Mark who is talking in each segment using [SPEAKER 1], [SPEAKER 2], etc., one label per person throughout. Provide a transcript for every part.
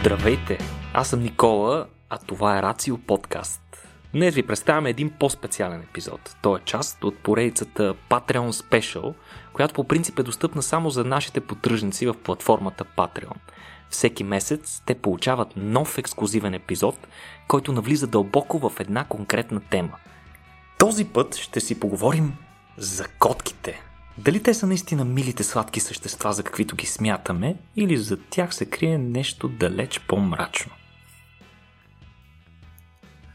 [SPEAKER 1] Здравейте! Аз съм Никола, а това е Рацио подкаст. Днес ви представяме един по-специален епизод. Той е част от поредицата Patreon Special, която по принцип е достъпна само за нашите поддръжници в платформата Patreon. Всеки месец те получават нов ексклюзивен епизод, който навлиза дълбоко в една конкретна тема. Този път ще си поговорим за котките. Дали те са наистина милите сладки същества, за каквито ги смятаме, или за тях се крие нещо далеч по-мрачно?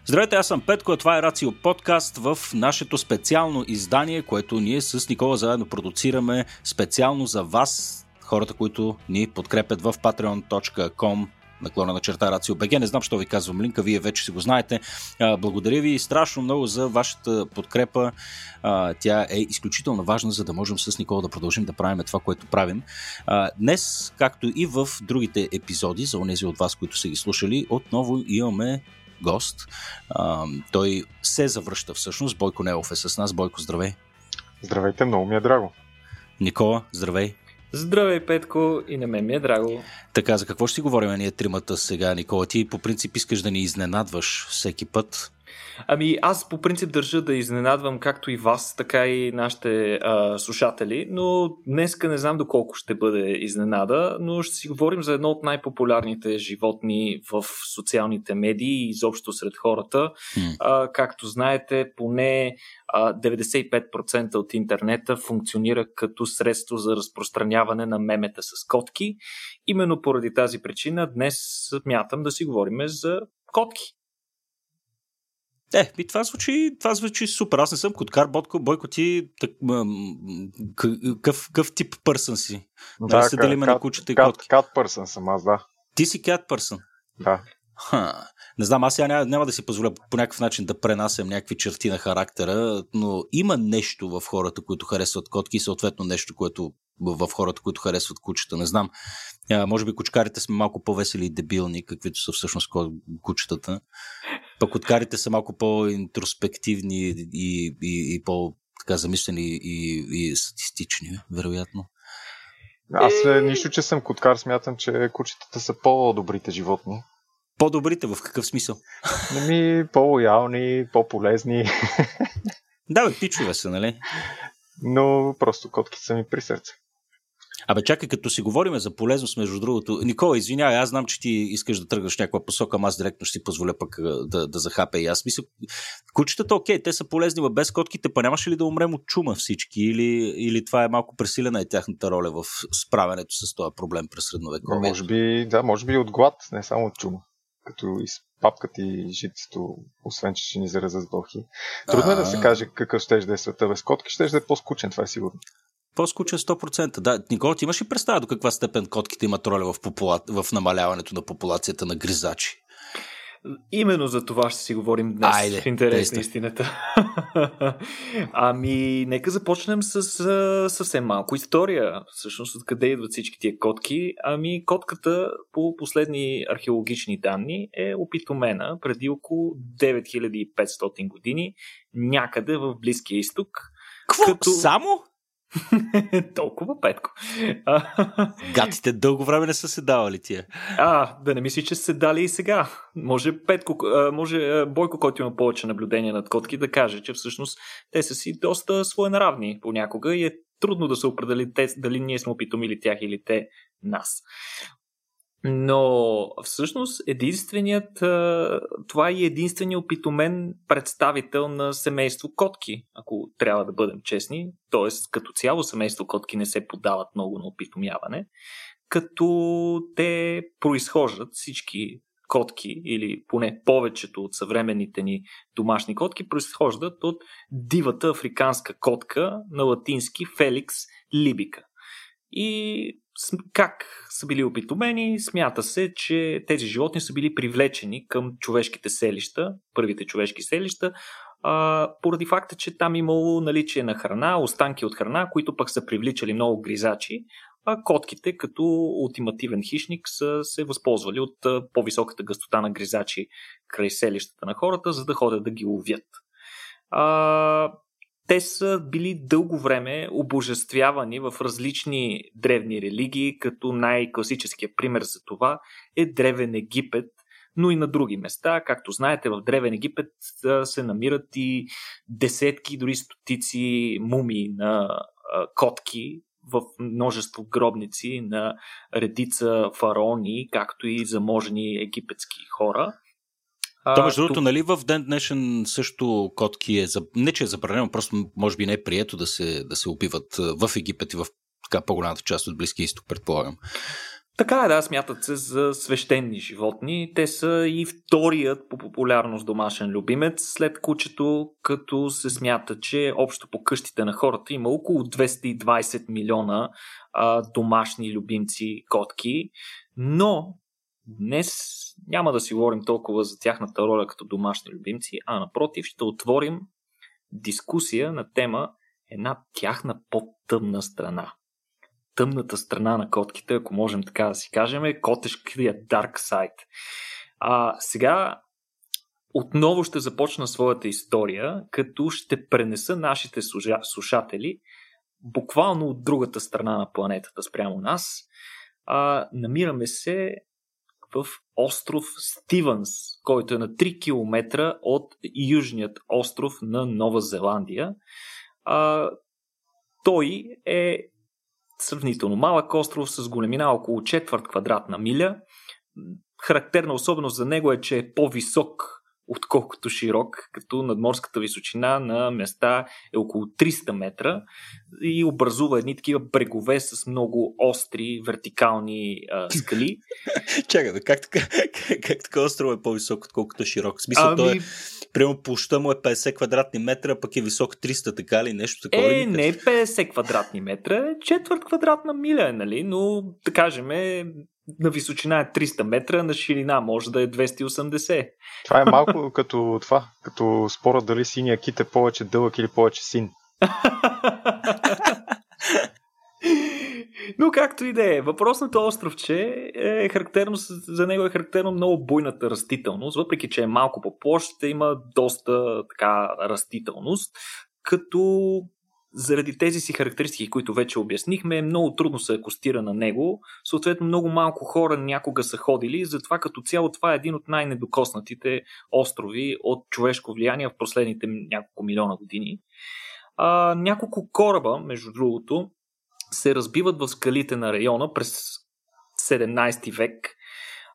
[SPEAKER 2] Здравейте, аз съм Петко, а това е Рацио подкаст в нашето специално издание, което ние с Никола заедно продуцираме специално за вас, хората, които ни подкрепят в patreon.com наклона на черта Рацио БГ. Не знам, що ви казвам линка, вие вече си го знаете. Благодаря ви страшно много за вашата подкрепа. Тя е изключително важна, за да можем с Никола да продължим да правим това, което правим. Днес, както и в другите епизоди, за онези от вас, които са ги слушали, отново имаме гост. Той се завръща всъщност. Бойко Нелов е с нас. Бойко, здравей!
[SPEAKER 3] Здравейте, много ми е драго.
[SPEAKER 2] Никола, здравей!
[SPEAKER 1] Здравей, Петко, и на мен ми е драго.
[SPEAKER 2] Така, за какво ще си говорим ние тримата сега, Никола? Ти по принцип искаш да ни изненадваш всеки път.
[SPEAKER 1] Ами аз по принцип държа да изненадвам както и вас, така и нашите а, слушатели, но днеска не знам доколко ще бъде изненада, но ще си говорим за едно от най-популярните животни в социалните медии и изобщо сред хората. Mm. А, както знаете, поне а, 95% от интернета функционира като средство за разпространяване на мемета с котки. Именно поради тази причина днес смятам да си говорим за котки.
[SPEAKER 2] Е, и това звучи, това звучи супер. Аз не съм коткар, Ботко, Бойко ти какъв, какъв тип пърсън си?
[SPEAKER 3] Да, се делиме на кучета и котки. Кат пърсън съм аз, да.
[SPEAKER 2] Ти си кат пърсън?
[SPEAKER 3] Да.
[SPEAKER 2] Ха. Не знам, аз сега няма, няма да си позволя по някакъв начин да пренасям някакви черти на характера, но има нещо в хората, които харесват котки и съответно нещо, което в хората, които харесват кучета. Не знам. А, може би кучкарите сме малко по-весели и дебилни, каквито са всъщност кучетата. Пък откарите са малко по-интроспективни и, и, и по-така замислени и, и статистични, вероятно.
[SPEAKER 3] Аз е... нищо, че съм коткар, смятам, че кучетата са по-добрите животни.
[SPEAKER 2] По-добрите в какъв смисъл?
[SPEAKER 3] Ми, по-лоялни, по-полезни.
[SPEAKER 2] Да, бе, пичове са, нали?
[SPEAKER 3] Но просто котки са ми при сърце.
[SPEAKER 2] Абе, чакай, като си говорим за полезност, между другото. Никола, извинявай, аз знам, че ти искаш да тръгнеш някаква посока, ама аз директно ще си позволя пък да, да захапя и аз. Мисля, кучетата, окей, те са полезни, но без котките, па нямаше ли да умрем от чума всички? Или, или това е малко пресилена и тяхната роля в справянето с този проблем през средновековието?
[SPEAKER 3] Може би, да, може би от глад, не само от чума като из папката и житото, освен че ще ни заразят с бълхи. Трудно е да се каже какъв ще да е света без котки, ще да е по-скучен, това е сигурно.
[SPEAKER 2] По-скучен 100%. Да, Никола, ти имаш ли представа до каква степен котките имат роля в, попула... в намаляването на популацията на гризачи?
[SPEAKER 1] Именно за това ще си говорим днес Айде, в интерес на истината. ами, нека започнем с а, съвсем малко история. Всъщност, откъде идват всички тия котки? Ами, котката по последни археологични данни е опитомена преди около 9500 години някъде в Близкия изток.
[SPEAKER 2] Какво? Като... Само?
[SPEAKER 1] Толкова, Петко.
[SPEAKER 2] Гатите дълго време не са се давали тия.
[SPEAKER 1] А, да не мисли, че са се дали и сега. Може Петко, може Бойко, който има повече наблюдение над котки, да каже, че всъщност те са си доста своенравни понякога и е трудно да се определи те, дали ние сме опитомили тях или те нас. Но всъщност единственият, това е единственият опитомен представител на семейство котки, ако трябва да бъдем честни. Тоест, като цяло семейство котки не се подават много на опитомяване, като те произхождат всички котки, или поне повечето от съвременните ни домашни котки, произхождат от дивата африканска котка на латински Феликс либика. И как са били опитомени? Смята се, че тези животни са били привлечени към човешките селища, първите човешки селища, а, поради факта, че там имало наличие на храна, останки от храна, които пък са привличали много гризачи, а котките като ултимативен хищник са се възползвали от по-високата гъстота на гризачи край селищата на хората, за да ходят да ги ловят. А, те са били дълго време обожествявани в различни древни религии, като най-класическия пример за това е Древен Египет, но и на други места. Както знаете, в Древен Египет се намират и десетки, дори стотици мумии на котки в множество гробници на редица фараони, както и заможени египетски хора.
[SPEAKER 2] То, между другото, нали в ден днешен също котки е, не че е забранено, просто може би не е прието да се, да се убиват в Египет и в така по-голямата част от Близкия изток, предполагам.
[SPEAKER 1] Така е, да, смятат се за свещени животни. Те са и вторият по популярност домашен любимец след кучето, като се смята, че общо по къщите на хората има около 220 милиона а, домашни любимци котки. Но днес няма да си говорим толкова за тяхната роля като домашни любимци, а напротив ще отворим дискусия на тема една тяхна по-тъмна страна тъмната страна на котките, ако можем така да си кажем, е котешкия Dark Side. А сега отново ще започна своята история, като ще пренеса нашите слушатели буквално от другата страна на планетата спрямо нас. А, намираме се в остров Стивенс, който е на 3 км от южният остров на Нова Зеландия. А, той е сравнително малък остров с големина около четвърт квадратна миля. Характерна особеност за него е, че е по-висок отколкото широк, като надморската височина на места е около 300 метра и образува едни такива брегове с много остри вертикални а, скали.
[SPEAKER 2] Чакай, как така, как, как така остров е по-висок, отколкото широк? В смисъл, ами... той е, прямо площа му е 50 квадратни метра, пък е висок 300, така ли? Нещо такова?
[SPEAKER 1] Е, не 50 квадратни метра, е четвърт квадратна миля, нали? Но, да кажем, на височина е 300 метра, на ширина може да е 280.
[SPEAKER 3] Това е малко като това, като спора дали синия кит е повече дълъг или повече син.
[SPEAKER 1] Но както и да е, въпросното островче е характерно, за него е характерно много буйната растителност, въпреки че е малко по площ, има доста така растителност, като заради тези си характеристики, които вече обяснихме, много трудно се акустира на него. Съответно, много малко хора някога са ходили, затова като цяло това е един от най-недокоснатите острови от човешко влияние в последните няколко милиона години. А, няколко кораба, между другото, се разбиват в скалите на района през 17 век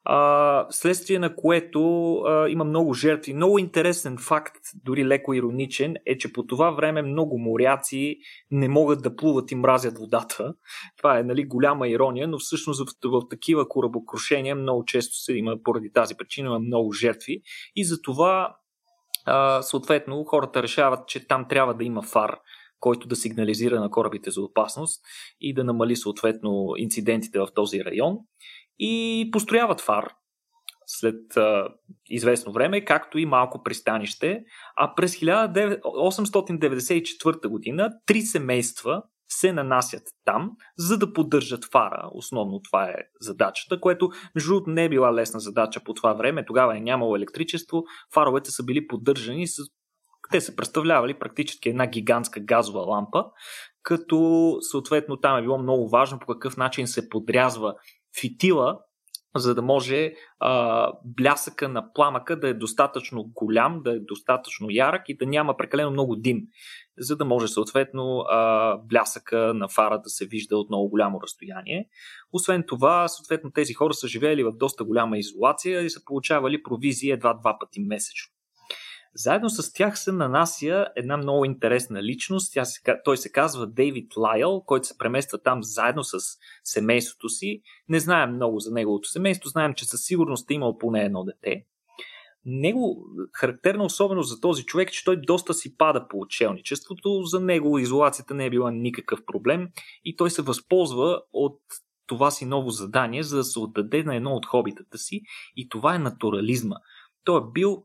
[SPEAKER 1] а, следствие на което а, има много жертви. Много интересен факт, дори леко ироничен, е, че по това време много моряци не могат да плуват и мразят водата. Това е нали, голяма ирония, но всъщност в, в такива корабокрушения много често се има, поради тази причина, много жертви. И затова а, съответно хората решават, че там трябва да има фар, който да сигнализира на корабите за опасност и да намали съответно инцидентите в този район и построяват фар след а, известно време, както и малко пристанище. А през 1894 година три семейства се нанасят там, за да поддържат фара. Основно това е задачата, което между другото не е била лесна задача по това време. Тогава е нямало електричество, фаровете са били поддържани с те са представлявали практически една гигантска газова лампа, като съответно там е било много важно по какъв начин се подрязва фитила, за да може а, блясъка на пламъка да е достатъчно голям, да е достатъчно ярък и да няма прекалено много дим, за да може съответно а, блясъка на фара да се вижда от много голямо разстояние. Освен това, съответно тези хора са живеели в доста голяма изолация и са получавали провизии едва два пъти месечно. Заедно с тях се нанася една много интересна личност. Тя се, той се казва Дейвид Лайл, който се премества там заедно с семейството си. Не знаем много за неговото семейство, знаем, че със сигурност е имал поне едно дете. Него, характерна особеност за този човек е, че той доста си пада по учелничеството. За него изолацията не е била никакъв проблем и той се възползва от това си ново задание, за да се отдаде на едно от хобитата си и това е натурализма. Той е бил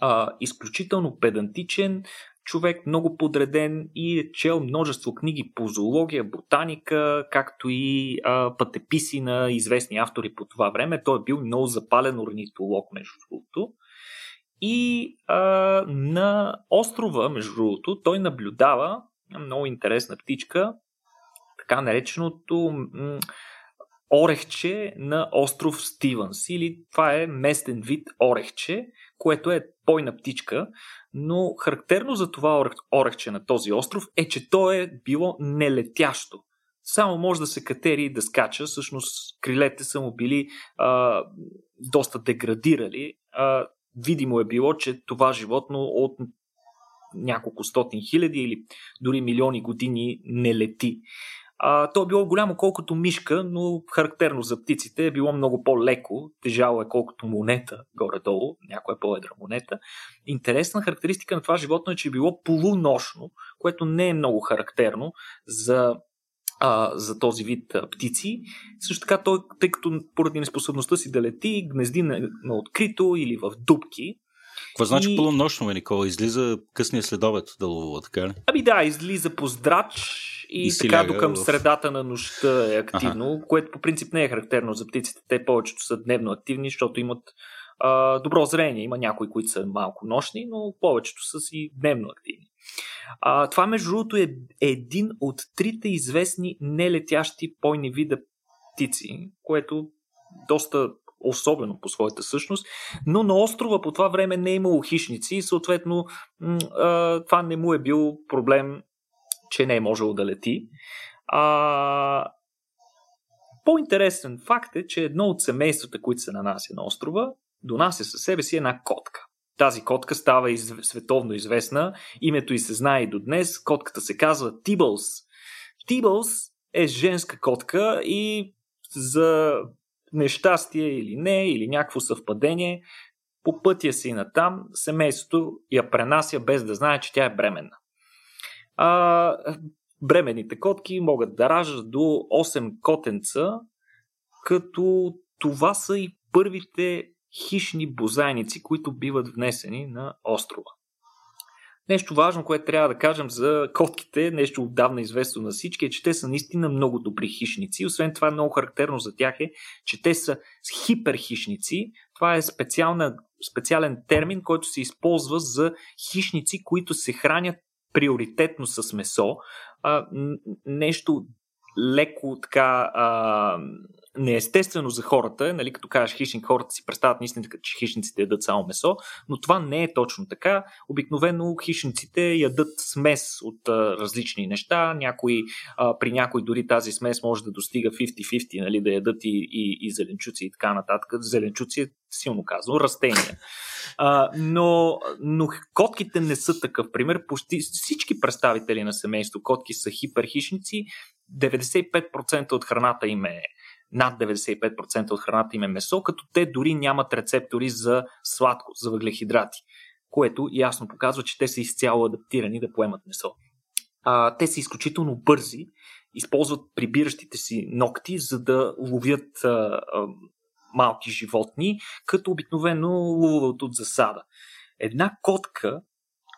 [SPEAKER 1] а, изключително педантичен човек, много подреден и е чел множество книги по зоология, ботаника, както и а, пътеписи на известни автори по това време. Той е бил много запален орнитолог, между другото. И а, на острова, между другото, той наблюдава много интересна птичка, така нареченото м- орехче на остров Стивенс. Или това е местен вид орехче, което е пойна птичка, но характерно за това орехче на този остров е, че то е било нелетящо. Само може да се катери и да скача. Всъщност крилете са му били а, доста деградирали. А, видимо е било, че това животно от няколко стотин хиляди или дори милиони години не лети. А, то е било голямо колкото мишка, но характерно за птиците е било много по-леко. Тежало е колкото монета, горе-долу, някоя по-едра монета. Интересна характеристика на това животно е, че е било полунощно, което не е много характерно за а, за този вид а, птици. Също така, той, тъй като поради неспособността си да лети, гнезди на, на открито или в дубки.
[SPEAKER 2] Какво значи и... полунощно, Никола? Излиза късния следобед да ловува, така ли?
[SPEAKER 1] Ами да, излиза по здрач и, и така до към в... средата на нощта е активно, ага. което по принцип не е характерно за птиците. Те повечето са дневно активни, защото имат а, добро зрение. Има някои, които са малко нощни, но повечето са си дневно активни. А, това, между другото, е един от трите известни нелетящи пойни вида птици, което доста особено по своята същност, но на острова по това време не е имало хищници и съответно това не му е бил проблем, че не е можело да лети. А, по-интересен факт е, че едно от семействата, които се нанася на острова, донася със себе си една котка. Тази котка става из... световно известна. Името й се знае и до днес. Котката се казва Тибълс. Тибълс е женска котка и за нещастие или не, или някакво съвпадение, по пътя си на там, семейството я пренася без да знае, че тя е бременна. А, бременните котки могат да раждат до 8 котенца, като това са и първите хищни бозайници, които биват внесени на острова. Нещо важно, което трябва да кажем за котките, нещо отдавна известно на всички, е, че те са наистина много добри хищници. Освен това, много характерно за тях е, че те са хиперхищници. Това е специален термин, който се използва за хищници, които се хранят приоритетно с месо. А, нещо леко така а, неестествено за хората, нали, като кажеш хищник, хората си представят наистина, че хищниците ядат само месо, но това не е точно така. Обикновено хищниците ядат смес от а, различни неща, някои, а, при някой дори тази смес може да достига 50-50, нали, да ядат и, и, и зеленчуци и така нататък. Зеленчуци е силно казано, растения. А, но, но котките не са такъв пример. Почти всички представители на семейство котки са хиперхищници. 95% от храната им е над 95% от храната им е месо, като те дори нямат рецептори за сладко, за въглехидрати, което ясно показва, че те са изцяло адаптирани да поемат месо. А, те са изключително бързи, използват прибиращите си ногти, за да ловят а, а, малки животни, като обикновено ловуват от засада. Една котка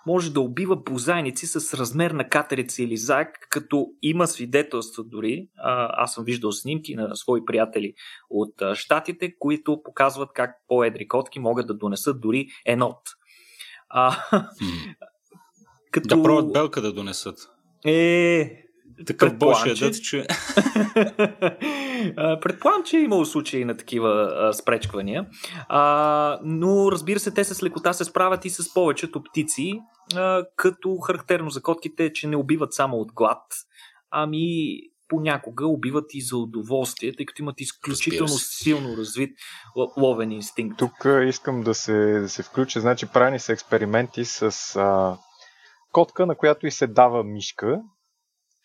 [SPEAKER 1] може да убива бозайници с размер на катерица или заек, като има свидетелства дори. Аз съм виждал снимки на свои приятели от щатите, които показват как по-едри котки могат да донесат дори енот. А,
[SPEAKER 2] като... Да пробват белка да донесат.
[SPEAKER 1] Е,
[SPEAKER 2] такъв Божия е дът, че...
[SPEAKER 1] Предполагам, че е имало случаи на такива а, спречквания, а, но разбира се, те с лекота се справят и с повечето птици, а, като характерно за котките, че не убиват само от глад, ами понякога убиват и за удоволствие, тъй като имат изключително силно развит ловен инстинкт.
[SPEAKER 3] Тук искам да се, да се включа, значи правени са експерименти с а, котка, на която и се дава мишка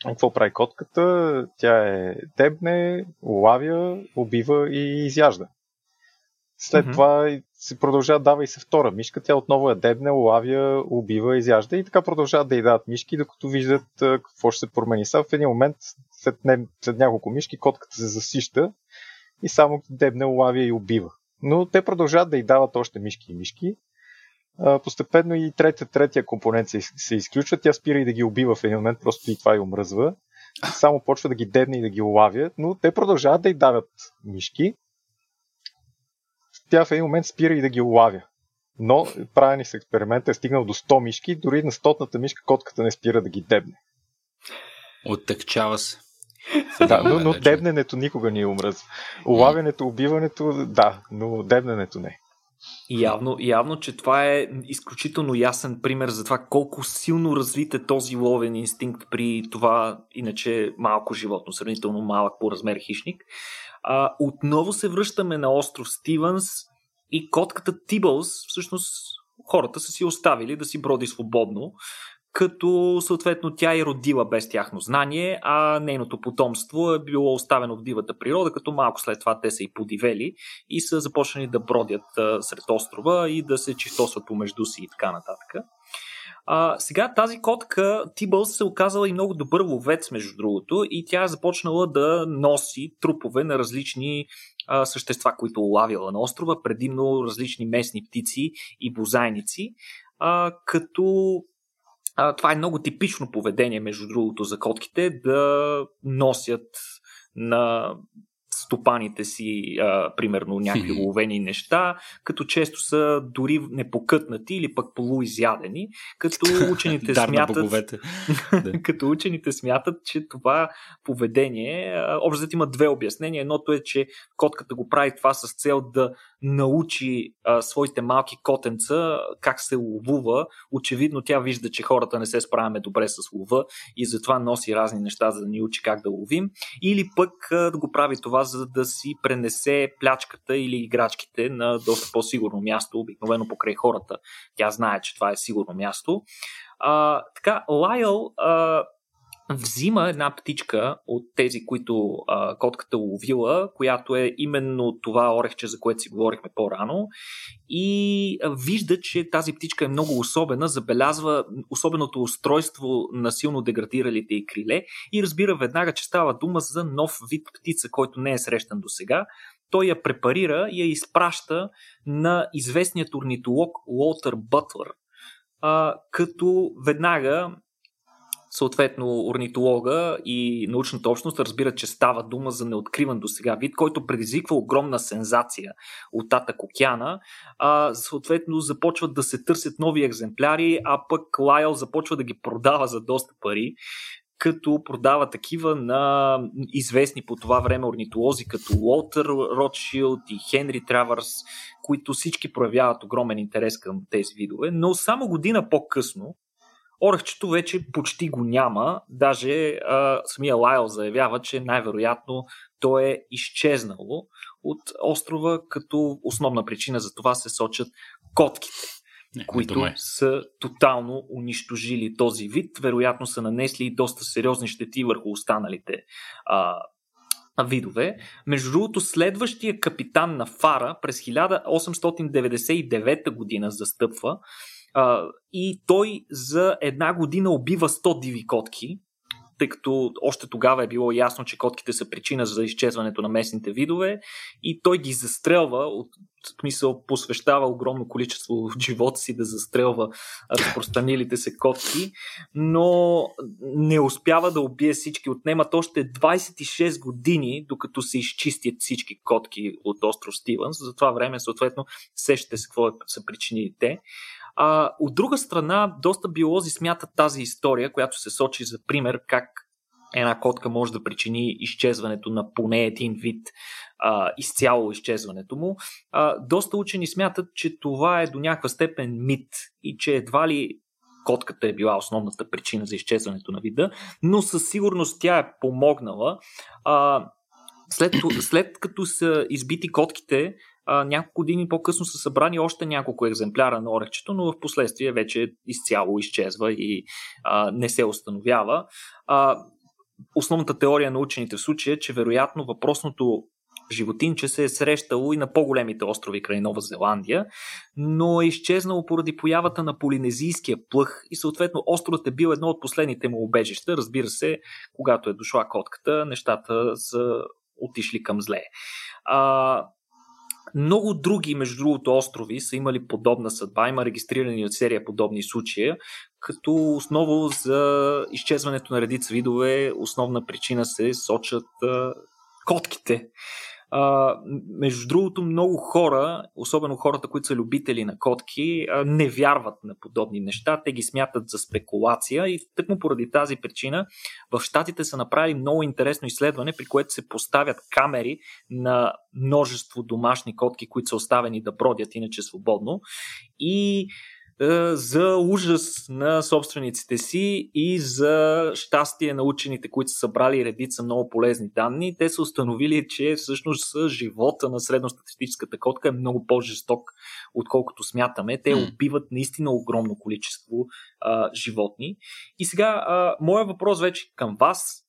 [SPEAKER 3] какво прави котката? Тя е дебне, улавя, убива и изяжда. След mm-hmm. това се продължава, дава и се втора мишка, тя отново е дебне, улавя, убива, изяжда и така продължават да й дават мишки, докато виждат какво ще се промени. Сега в един момент, след, не, след няколко мишки, котката се засища и само дебне, улавя и убива. Но те продължават да й дават още мишки и мишки постепенно и третия, третия компонент се, се изключва. Тя спира и да ги убива в един момент, просто и това и омръзва. Само почва да ги дебне и да ги улавя, но те продължават да й давят мишки. Тя в един момент спира и да ги улавя. Но правени с експеримента е стигнал до 100 мишки, дори на стотната мишка котката не спира да ги дебне.
[SPEAKER 2] Оттъкчава се.
[SPEAKER 3] Да, но, но дебненето никога не е умръз. Улавянето, убиването, да, но дебненето не.
[SPEAKER 1] Явно, явно, че това е изключително ясен пример за това колко силно развит е този ловен инстинкт при това иначе малко животно, сравнително малък по размер хищник. А, отново се връщаме на остров Стивенс и котката Тибълс, всъщност хората са си оставили да си броди свободно, като съответно тя е родила без тяхно знание, а нейното потомство е било оставено в дивата природа, като малко след това те са и подивели и са започнали да бродят сред острова и да се чистосват помежду си и така нататък. А, сега тази котка Тибълс се оказала и много добър ловец, между другото, и тя е започнала да носи трупове на различни а, същества, които лавила на острова, предимно различни местни птици и бозайници, а, като а, това е много типично поведение, между другото, за котките да носят на стопаните си, а, примерно, някакви ловени неща, като често са дори непокътнати или пък полуизядени, като учените смятат, като учените смятат, че това поведение, общо има две обяснения. Едното е, че котката го прави това с цел да научи а, своите малки котенца как се ловува. Очевидно тя вижда, че хората не се справяме добре с лова и затова носи разни неща, за да ни учи как да ловим. Или пък а, да го прави това, за да си пренесе плячката или играчките на доста по-сигурно място, обикновено покрай хората. Тя знае, че това е сигурно място. А, така, Лайл а, взима една птичка от тези, които а, котката ловила, която е именно това орехче, за което си говорихме по-рано, и вижда, че тази птичка е много особена, забелязва особеното устройство на силно деградиралите и криле и разбира веднага, че става дума за нов вид птица, който не е срещан до сега. Той я препарира и я изпраща на известният орнитолог Уолтер Бътлър, а, като веднага съответно орнитолога и научната общност разбират, че става дума за неоткриван до сега вид, който предизвиква огромна сензация от Татък океана. А, съответно започват да се търсят нови екземпляри, а пък Лайл започва да ги продава за доста пари като продава такива на известни по това време орнитолози, като Уолтер Ротшилд и Хенри Травърс, които всички проявяват огромен интерес към тези видове. Но само година по-късно, Орехчето вече почти го няма. Даже а, самия Лайл заявява, че най-вероятно то е изчезнало от острова, като основна причина за това се сочат котките. Не, които думай. са тотално унищожили този вид. Вероятно са нанесли и доста сериозни щети върху останалите а, видове. Между другото, следващия капитан на Фара през 1899 година застъпва и той за една година убива 100 диви котки, тъй като още тогава е било ясно, че котките са причина за изчезването на местните видове и той ги застрелва, от смисъл посвещава огромно количество от живота си да застрелва разпространилите се котки, но не успява да убие всички. Отнемат още 26 години, докато се изчистят всички котки от остров Стивенс. За това време, съответно, сещате се какво са причините. А, от друга страна, доста биолози смятат тази история, която се сочи за пример как една котка може да причини изчезването на поне един вид, а, изцяло изчезването му. А, доста учени смятат, че това е до някаква степен мит и че едва ли котката е била основната причина за изчезването на вида, но със сигурност тя е помогнала. А, след, след като са избити котките, няколко години по-късно са събрани още няколко екземпляра на орехчето, но в последствие вече изцяло изчезва и а, не се установява. А, основната теория на учените в случая е, че вероятно въпросното животинче се е срещало и на по-големите острови край Нова Зеландия, но е изчезнало поради появата на полинезийския плъх и съответно островът е бил едно от последните му обежища. Разбира се, когато е дошла котката, нещата са отишли към зле. А, много други, между другото, острови са имали подобна съдба. Има регистрирани от серия подобни случаи, като основа за изчезването на редица видове, основна причина се сочат а, котките. А, между другото, много хора, особено хората, които са любители на котки, а, не вярват на подобни неща. Те ги смятат за спекулация и тъкмо поради тази причина в Штатите са направили много интересно изследване, при което се поставят камери на множество домашни котки, които са оставени да бродят иначе свободно. И за ужас на собствениците си и за щастие на учените, които са събрали редица много полезни данни. Те са установили, че всъщност живота на средностатистическата котка е много по-жесток, отколкото смятаме. Те убиват наистина огромно количество а, животни. И сега, а, моят въпрос вече към вас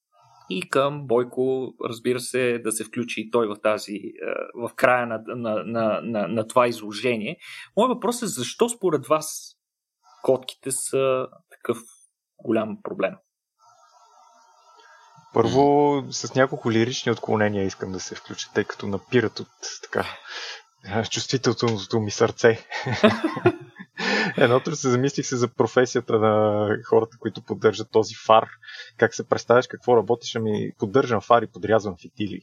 [SPEAKER 1] и към Бойко, разбира се, да се включи и той в тази, е, в края на, на, на, на, на това изложение. Моят въпрос е защо според вас котките са такъв голям проблем?
[SPEAKER 3] Първо, с няколко лирични отклонения искам да се включа, тъй като напират от така чувствителното ми сърце. Едното се замислих се за професията на хората, които поддържат този фар. Как се представяш какво работиш, ами поддържам фар и подрязвам фитили.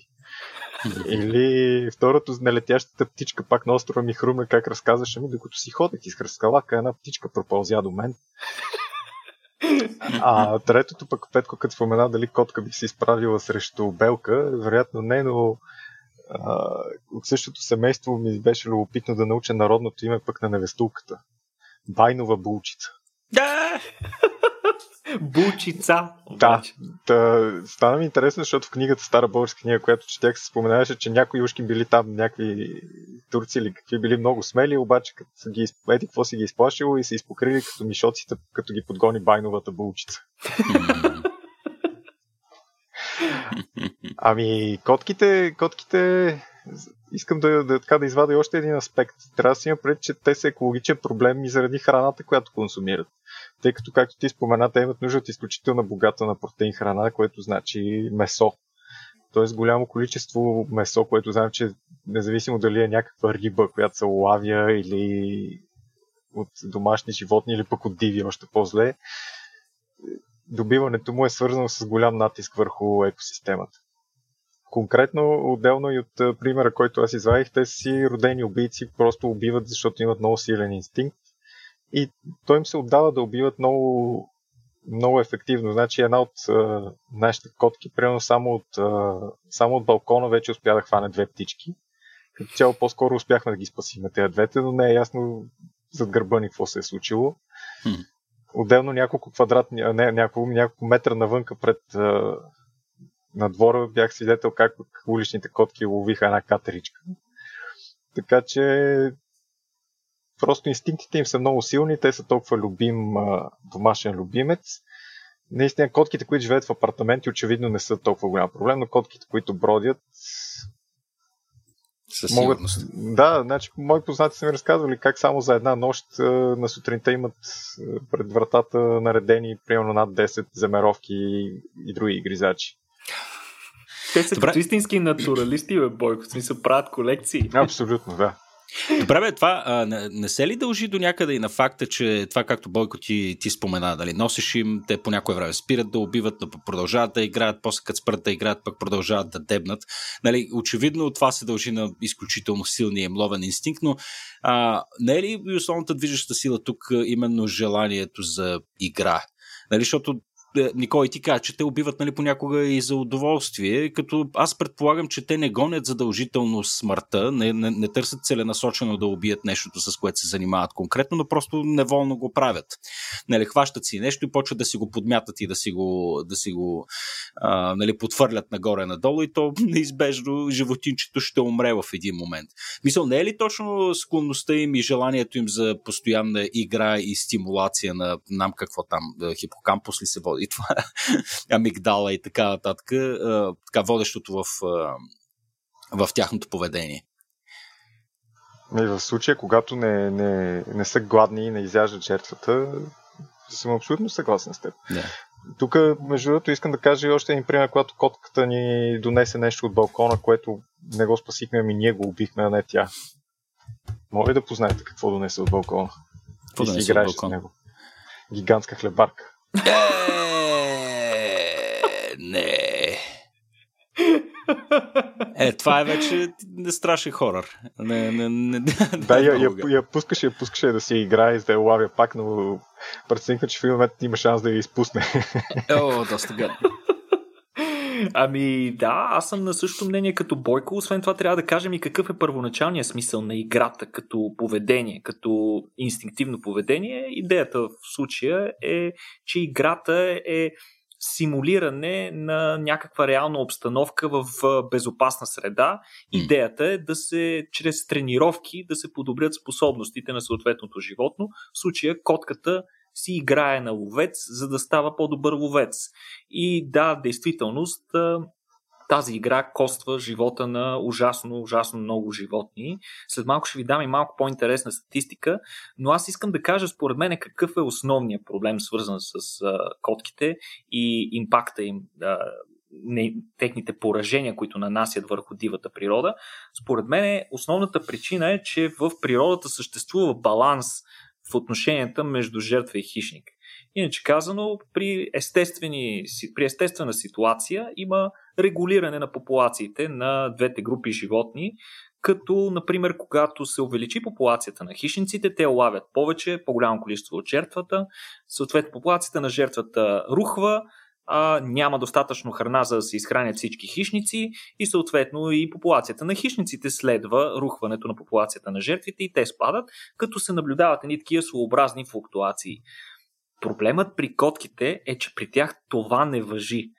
[SPEAKER 3] Или второто, налетящата птичка пак на острова ми хрумна как разказваше ми, докато си ходех из скалака, една птичка пропълзя до мен. А третото пък, Петко, като спомена дали котка би се изправила срещу белка, вероятно не, но а, от същото семейство ми беше любопитно да науча народното име пък на невестулката. Байнова булчица.
[SPEAKER 1] Да! Булчица.
[SPEAKER 3] Да, да, стана ми интересно, защото в книгата, стара българска книга, която четях, се споменаваше, че някои ушки били там, някакви турци или какви били много смели, обаче като са ги еди, какво си ги изплашило и се изпокрили като мишоците, като ги подгони байновата булчица. ами, котките, котките искам да, да, така, да извадя още един аспект. Трябва да си има пред, че те са екологичен проблем и заради храната, която консумират. Тъй като, както ти спомена, те имат нужда от изключително богата на протеин храна, което значи месо. Тоест голямо количество месо, което знам, че независимо дали е някаква риба, която се лавя или от домашни животни или пък от диви, още по-зле, добиването му е свързано с голям натиск върху екосистемата конкретно, отделно и от примера, който аз извадих, те си родени убийци, просто убиват, защото имат много силен инстинкт. И той им се отдава да убиват много, много ефективно. Значи една от а, нашите котки, примерно само от, а, само от балкона вече успя да хване две птички. Като цяло по-скоро успяхме да ги спасим на тези двете, но не е ясно зад гърба ни какво се е случило. Хм. Отделно няколко квадратни, не, няколко, няколко метра навънка пред на двора бях свидетел как уличните котки ловиха една катеричка. Така че просто инстинктите им са много силни, те са толкова любим домашен любимец. Наистина, котките, които живеят в апартаменти, очевидно не са толкова голям проблем, но котките, които бродят,
[SPEAKER 2] със могат...
[SPEAKER 3] Да, значи мои познати са ми разказвали как само за една нощ на сутринта имат пред вратата наредени примерно над 10 земеровки и, и други гризачи.
[SPEAKER 1] Те са Добре. като истински натуралисти, бе, Бойко. В смисъл, правят колекции.
[SPEAKER 3] Абсолютно, да.
[SPEAKER 2] Добре, бе, това а, не, не се ли дължи до някъде и на факта, че това, както Бойко ти, ти спомена, дали, носиш им, те по някое време спират да убиват, да продължават да играят, после като спрат да играят, пък продължават да дебнат. Нали, очевидно това се дължи на изключително силния им ловен инстинкт, но а, не е ли основната движеща сила тук именно желанието за игра? Нали, защото Никой ти каза, че те убиват нали, понякога и за удоволствие, като аз предполагам, че те не гонят задължително смъртта, не, не, не търсят целенасочено да убият нещото, с което се занимават конкретно, но просто неволно го правят. Нали, хващат си нещо и почват да си го подмятат и да си го, да си го а, нали, потвърлят нагоре-надолу и то неизбежно животинчето ще умре в един момент. Мисъл, не е ли точно склонността им и желанието им за постоянна игра и стимулация на нам какво там, хипокампус ли се води? И това амигдала и така нататък, така водещото в, в тяхното поведение.
[SPEAKER 3] И в случая, когато не, не, не са гладни и не изяждат жертвата, съм абсолютно съгласен с теб.
[SPEAKER 2] Да.
[SPEAKER 3] Тук, между другото, искам да кажа и още един пример, когато котката ни донесе нещо от балкона, което не го спасихме, ами ние го убихме, а не тя. Може ли да познаете какво донесе от балкона?
[SPEAKER 2] Какво и си играеш с него.
[SPEAKER 3] Гигантска хлебарка.
[SPEAKER 2] Е, не. Е, това е вече не страшен хорър. Не, не, не,
[SPEAKER 3] да, я, я, я пускаше, я пускаше да си играе, да я лавя пак, но преценка, че в един момент има шанс да я изпусне.
[SPEAKER 2] О, доста гадно.
[SPEAKER 1] Ами да, аз съм на същото мнение като Бойко. Освен това трябва да кажем и какъв е първоначалният смисъл на играта като поведение, като инстинктивно поведение. Идеята в случая е, че играта е симулиране на някаква реална обстановка в безопасна среда. Идеята е да се, чрез тренировки, да се подобрят способностите на съответното животно. В случая котката си играе на ловец, за да става по-добър ловец. И да, действителност, тази игра коства живота на ужасно, ужасно много животни. След малко ще ви дам и малко по-интересна статистика, но аз искам да кажа според мен какъв е основният проблем свързан с а, котките и импакта им, а, не, техните поражения, които нанасят върху дивата природа. Според мен основната причина е, че в природата съществува баланс в отношенията между жертва и хищник. Иначе казано, при, естествени, при естествена ситуация има регулиране на популациите на двете групи животни, като, например, когато се увеличи популацията на хищниците, те лавят повече, по-голямо количество от жертвата, съответно популацията на жертвата рухва, а, няма достатъчно храна за да се изхранят всички хищници и съответно и популацията на хищниците следва рухването на популацията на жертвите и те спадат, като се наблюдават едни такива своеобразни флуктуации. Проблемът при котките е, че при тях това не въжи.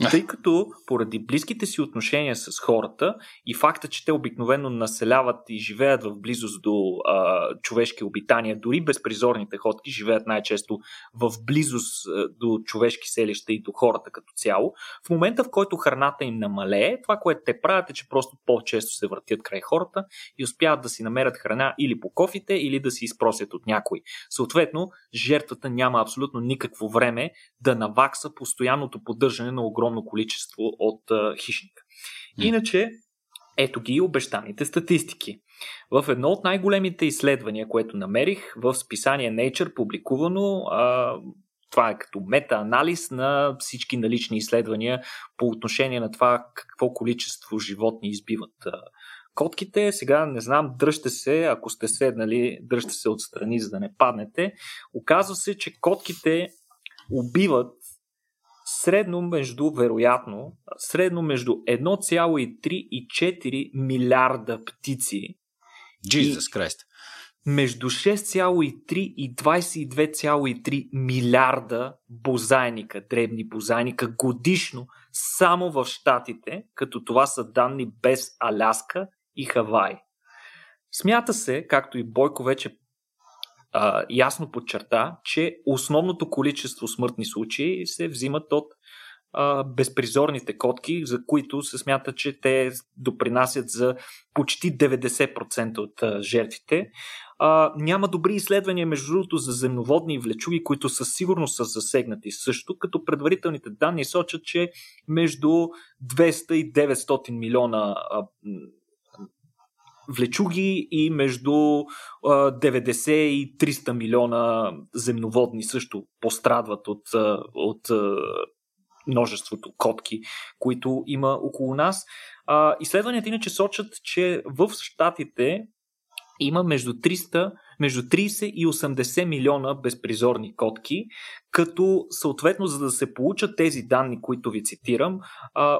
[SPEAKER 1] Тъй като поради близките си отношения с хората и факта, че те обикновено населяват и живеят в близост до а, човешки обитания, дори безпризорните ходки живеят най-често в близост до човешки селища и до хората като цяло, в момента в който храната им намалее, това, което те правят е, че просто по-често се въртят край хората и успяват да си намерят храна или по кофите, или да си изпросят от някой. Съответно, жертвата няма абсолютно никакво време да навакса постоянното поддържане на огромно огромно количество от хищника. Иначе, ето ги обещаните статистики. В едно от най-големите изследвания, което намерих в списание Nature, публикувано, а, това е като мета-анализ на всички налични изследвания по отношение на това какво количество животни избиват котките. Сега не знам, дръжте се, ако сте седнали, дръжте се отстрани, за да не паднете. Оказва се, че котките убиват средно между, вероятно, средно между 1,3 и 4 милиарда птици.
[SPEAKER 2] Jesus Christ.
[SPEAKER 1] Между 6,3 и 22,3 милиарда бозайника, дребни бозайника годишно само в Штатите, като това са данни без Аляска и Хавай. Смята се, както и Бойко вече а, ясно подчерта, че основното количество смъртни случаи се взимат от а, безпризорните котки, за които се смята, че те допринасят за почти 90% от а, жертвите. А, няма добри изследвания, между другото, за земноводни влечуги, които със сигурност са засегнати също, като предварителните данни сочат, че между 200 и 900 милиона а, влечуги и между 90 и 300 милиона земноводни също пострадват от, от множеството котки, които има около нас. Изследванията иначе сочат, че в Штатите има между 300 между 30 и 80 милиона безпризорни котки, като съответно за да се получат тези данни, които ви цитирам,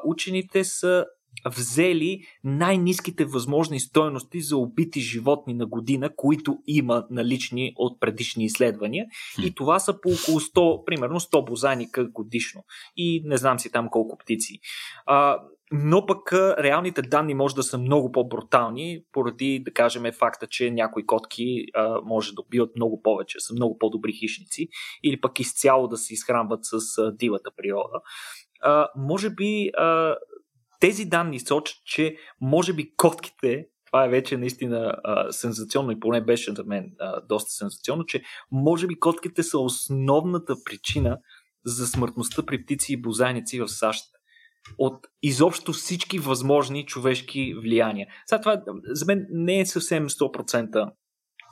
[SPEAKER 1] учените са взели най-низките възможни стойности за убити животни на година, които има налични от предишни изследвания. И това са по около 100, примерно 100 бозайника годишно. И не знам си там колко птици. А, но пък реалните данни може да са много по-брутални, поради, да кажем, факта, че някои котки а, може да убиват много повече, са много по-добри хищници, или пък изцяло да се изхранват с а, дивата природа. А, може би а, тези данни сочат, че може би котките, това е вече наистина а, сензационно и поне беше за мен а, доста сензационно, че може би котките са основната причина за смъртността при птици и бозайници в САЩ от изобщо всички възможни човешки влияния. Сега това за мен не е съвсем 100%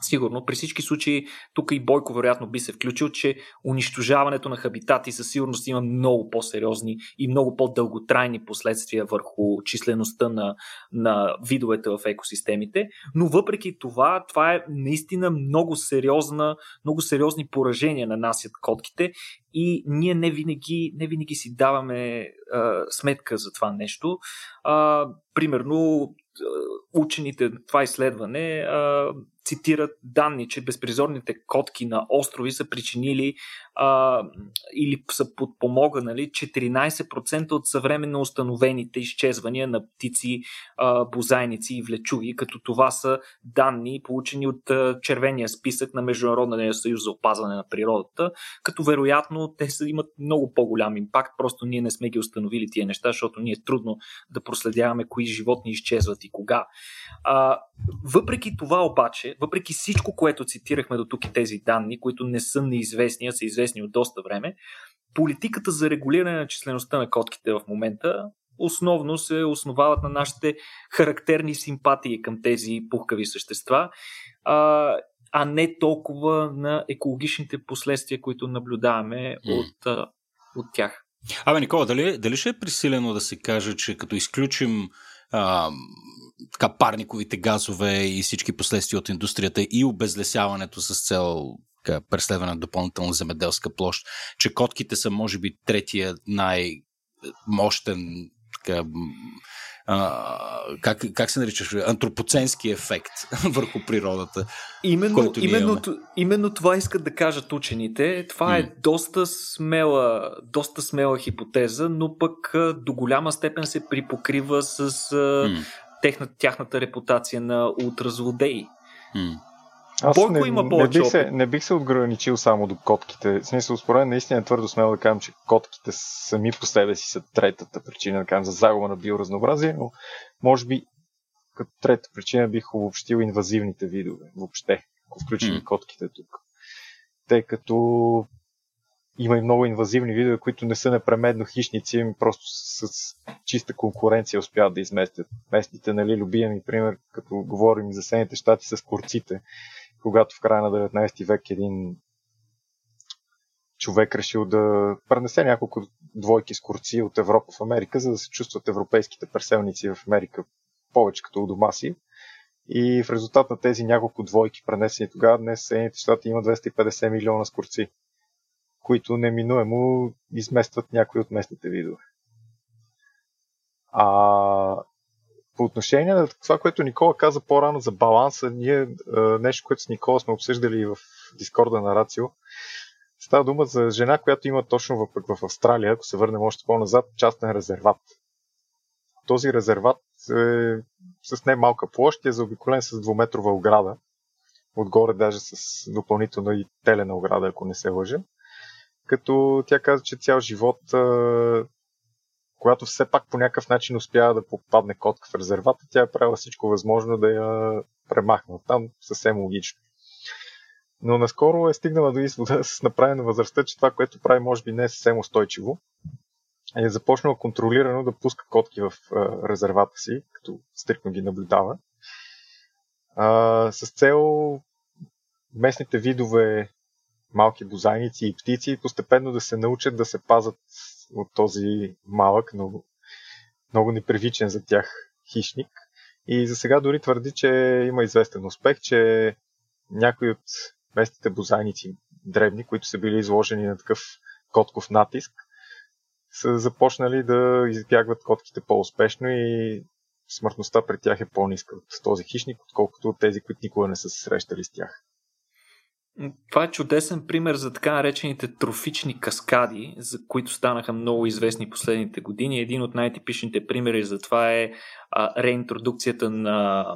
[SPEAKER 1] Сигурно. При всички случаи, тук и Бойко вероятно би се включил, че унищожаването на хабитати със сигурност има много по-сериозни и много по-дълготрайни последствия върху числеността на, на видовете в екосистемите. Но въпреки това, това е наистина много сериозна, много сериозни поражения нанасят котките и ние не винаги, не винаги си даваме а, сметка за това нещо. А, примерно, учените, това изследване а, цитират данни, че безпризорните котки на острови са причинили а, или са подпомогнали 14% от съвременно установените изчезвания на птици, а, бозайници и влечуги, като това са данни получени от а, червения списък на Международния съюз за опазване на природата, като вероятно те са, имат много по-голям импакт, просто ние не сме ги установили тия неща, защото ни е трудно да проследяваме кои животни изчезват и кога. А, въпреки това обаче, въпреки всичко, което цитирахме до тук и тези данни, които не са неизвестни, а са известни от доста време, политиката за регулиране на числеността на котките в момента основно се основават на нашите характерни симпатии към тези пухкави същества, а, а не толкова на екологичните последствия, които наблюдаваме mm. от, а, от тях.
[SPEAKER 2] Абе, Никола, дали, дали ще е присилено да се каже, че като изключим а, така, парниковите газове и всички последствия от индустрията и обезлесяването с цел преследване на допълнителна земеделска площ, че котките са може би третия най-мощен така, а, как, как се наричаш, антропоценски ефект върху природата.
[SPEAKER 1] Именно, именно, именно това искат да кажат учените. Това mm. е доста смела, доста смела хипотеза, но пък до голяма степен се припокрива с mm техна, тяхната репутация на ултразлодеи.
[SPEAKER 3] Hmm. Аз Бойко не, има повече не бих, се, не бих се ограничил само до котките. В смисъл, според мен наистина е твърдо смело да кажем, че котките сами по себе си са третата причина, да кажем, за загуба на биоразнообразие, но може би като трета причина бих обобщил инвазивните видове, въобще, ако включим mm. котките тук. Тъй като има и много инвазивни видове, които не са непременно хищници, ами просто с чиста конкуренция успяват да изместят. Местните, нали, любими пример, като говорим за Съединените щати с курците, когато в края на 19 век един човек решил да пренесе няколко двойки с курци от Европа в Америка, за да се чувстват европейските преселници в Америка повече като у дома си. И в резултат на тези няколко двойки, пренесени тогава, днес Съединените щати има 250 милиона скорци които неминуемо изместват някои от местните видове. А по отношение на това, което Никола каза по-рано за баланса, ние нещо, което с Никола сме обсъждали в Дискорда на Рацио, става дума за жена, която има точно в, в Австралия, ако се върнем още по-назад, частен резерват. Този резерват е с немалка площ е заобиколен с двуметрова ограда. Отгоре даже с допълнително и телена ограда, ако не се лъжа като тя каза, че цял живот, когато все пак по някакъв начин успява да попадне котка в резервата, тя е правила всичко възможно да я премахне. Там съвсем логично. Но наскоро е стигнала до извода с направена възрастта, че това, което прави, може би не е съвсем устойчиво. Е започнала контролирано да пуска котки в резервата си, като стрикно ги наблюдава. А, с цел местните видове малки бозайници и птици постепенно да се научат да се пазат от този малък, но много непривичен за тях хищник. И за сега дори твърди, че има известен успех, че някои от местните бозайници дребни, които са били изложени на такъв котков натиск, са започнали да избягват котките по-успешно и смъртността при тях е по-ниска от този хищник, отколкото от тези, които никога не са се срещали с тях.
[SPEAKER 1] Това е чудесен пример за така наречените трофични каскади, за които станаха много известни последните години. Един от най-типичните примери за това е а, реинтродукцията на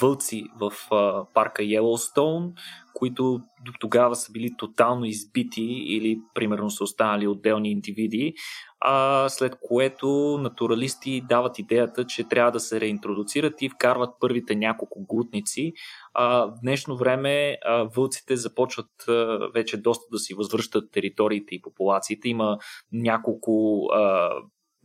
[SPEAKER 1] вълци в а, парка Йеллоустоун, които до тогава са били тотално избити или примерно са останали отделни индивиди, а след което натуралисти дават идеята, че трябва да се реинтродуцират и вкарват първите няколко глутници. А, в днешно време а, вълците започват а, вече доста да си възвръщат териториите и популациите. Има няколко а,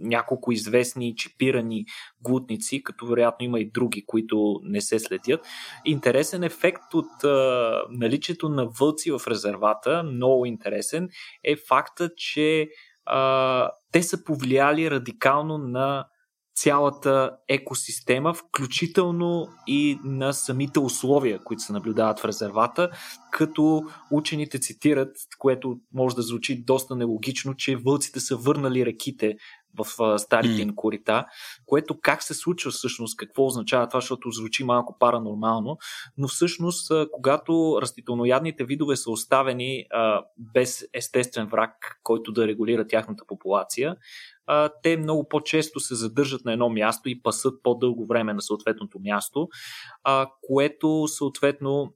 [SPEAKER 1] няколко известни чипирани глутници, като вероятно има и други, които не се следят. Интересен ефект от а, наличието на вълци в резервата, много интересен, е факта, че а, те са повлияли радикално на цялата екосистема, включително и на самите условия, които се наблюдават в резервата, като учените цитират, което може да звучи доста нелогично, че вълците са върнали реките в старите им корита, което как се случва всъщност, какво означава това, защото звучи малко паранормално, но всъщност когато растителноядните видове са оставени а, без естествен враг, който да регулира тяхната популация, а, те много по-често се задържат на едно място и пасат по-дълго време на съответното място, а, което съответно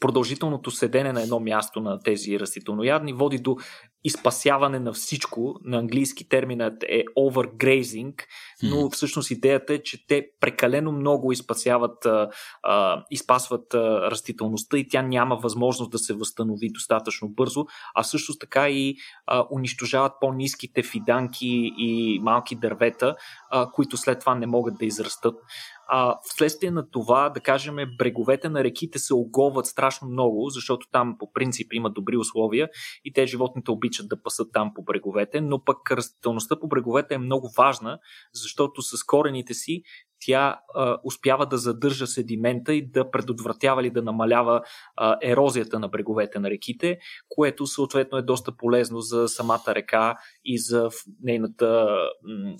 [SPEAKER 1] продължителното седене на едно място на тези растителноядни води до изпасяване на всичко. На английски терминът е overgrazing, но всъщност идеята е, че те прекалено много изпасяват, а, изпасват а, растителността и тя няма възможност да се възстанови достатъчно бързо, а също така и а, унищожават по-низките фиданки и малки дървета, а, които след това не могат да израстат. А, вследствие на това, да кажем, бреговете на реките се оголват страшно много, защото там по принцип има добри условия и те животните обичат да пасат там по бреговете, но пък растителността по бреговете е много важна, защото с корените си тя а, успява да задържа седимента и да предотвратява или да намалява а, ерозията на бреговете на реките, което съответно е доста полезно за самата река и за нейната м-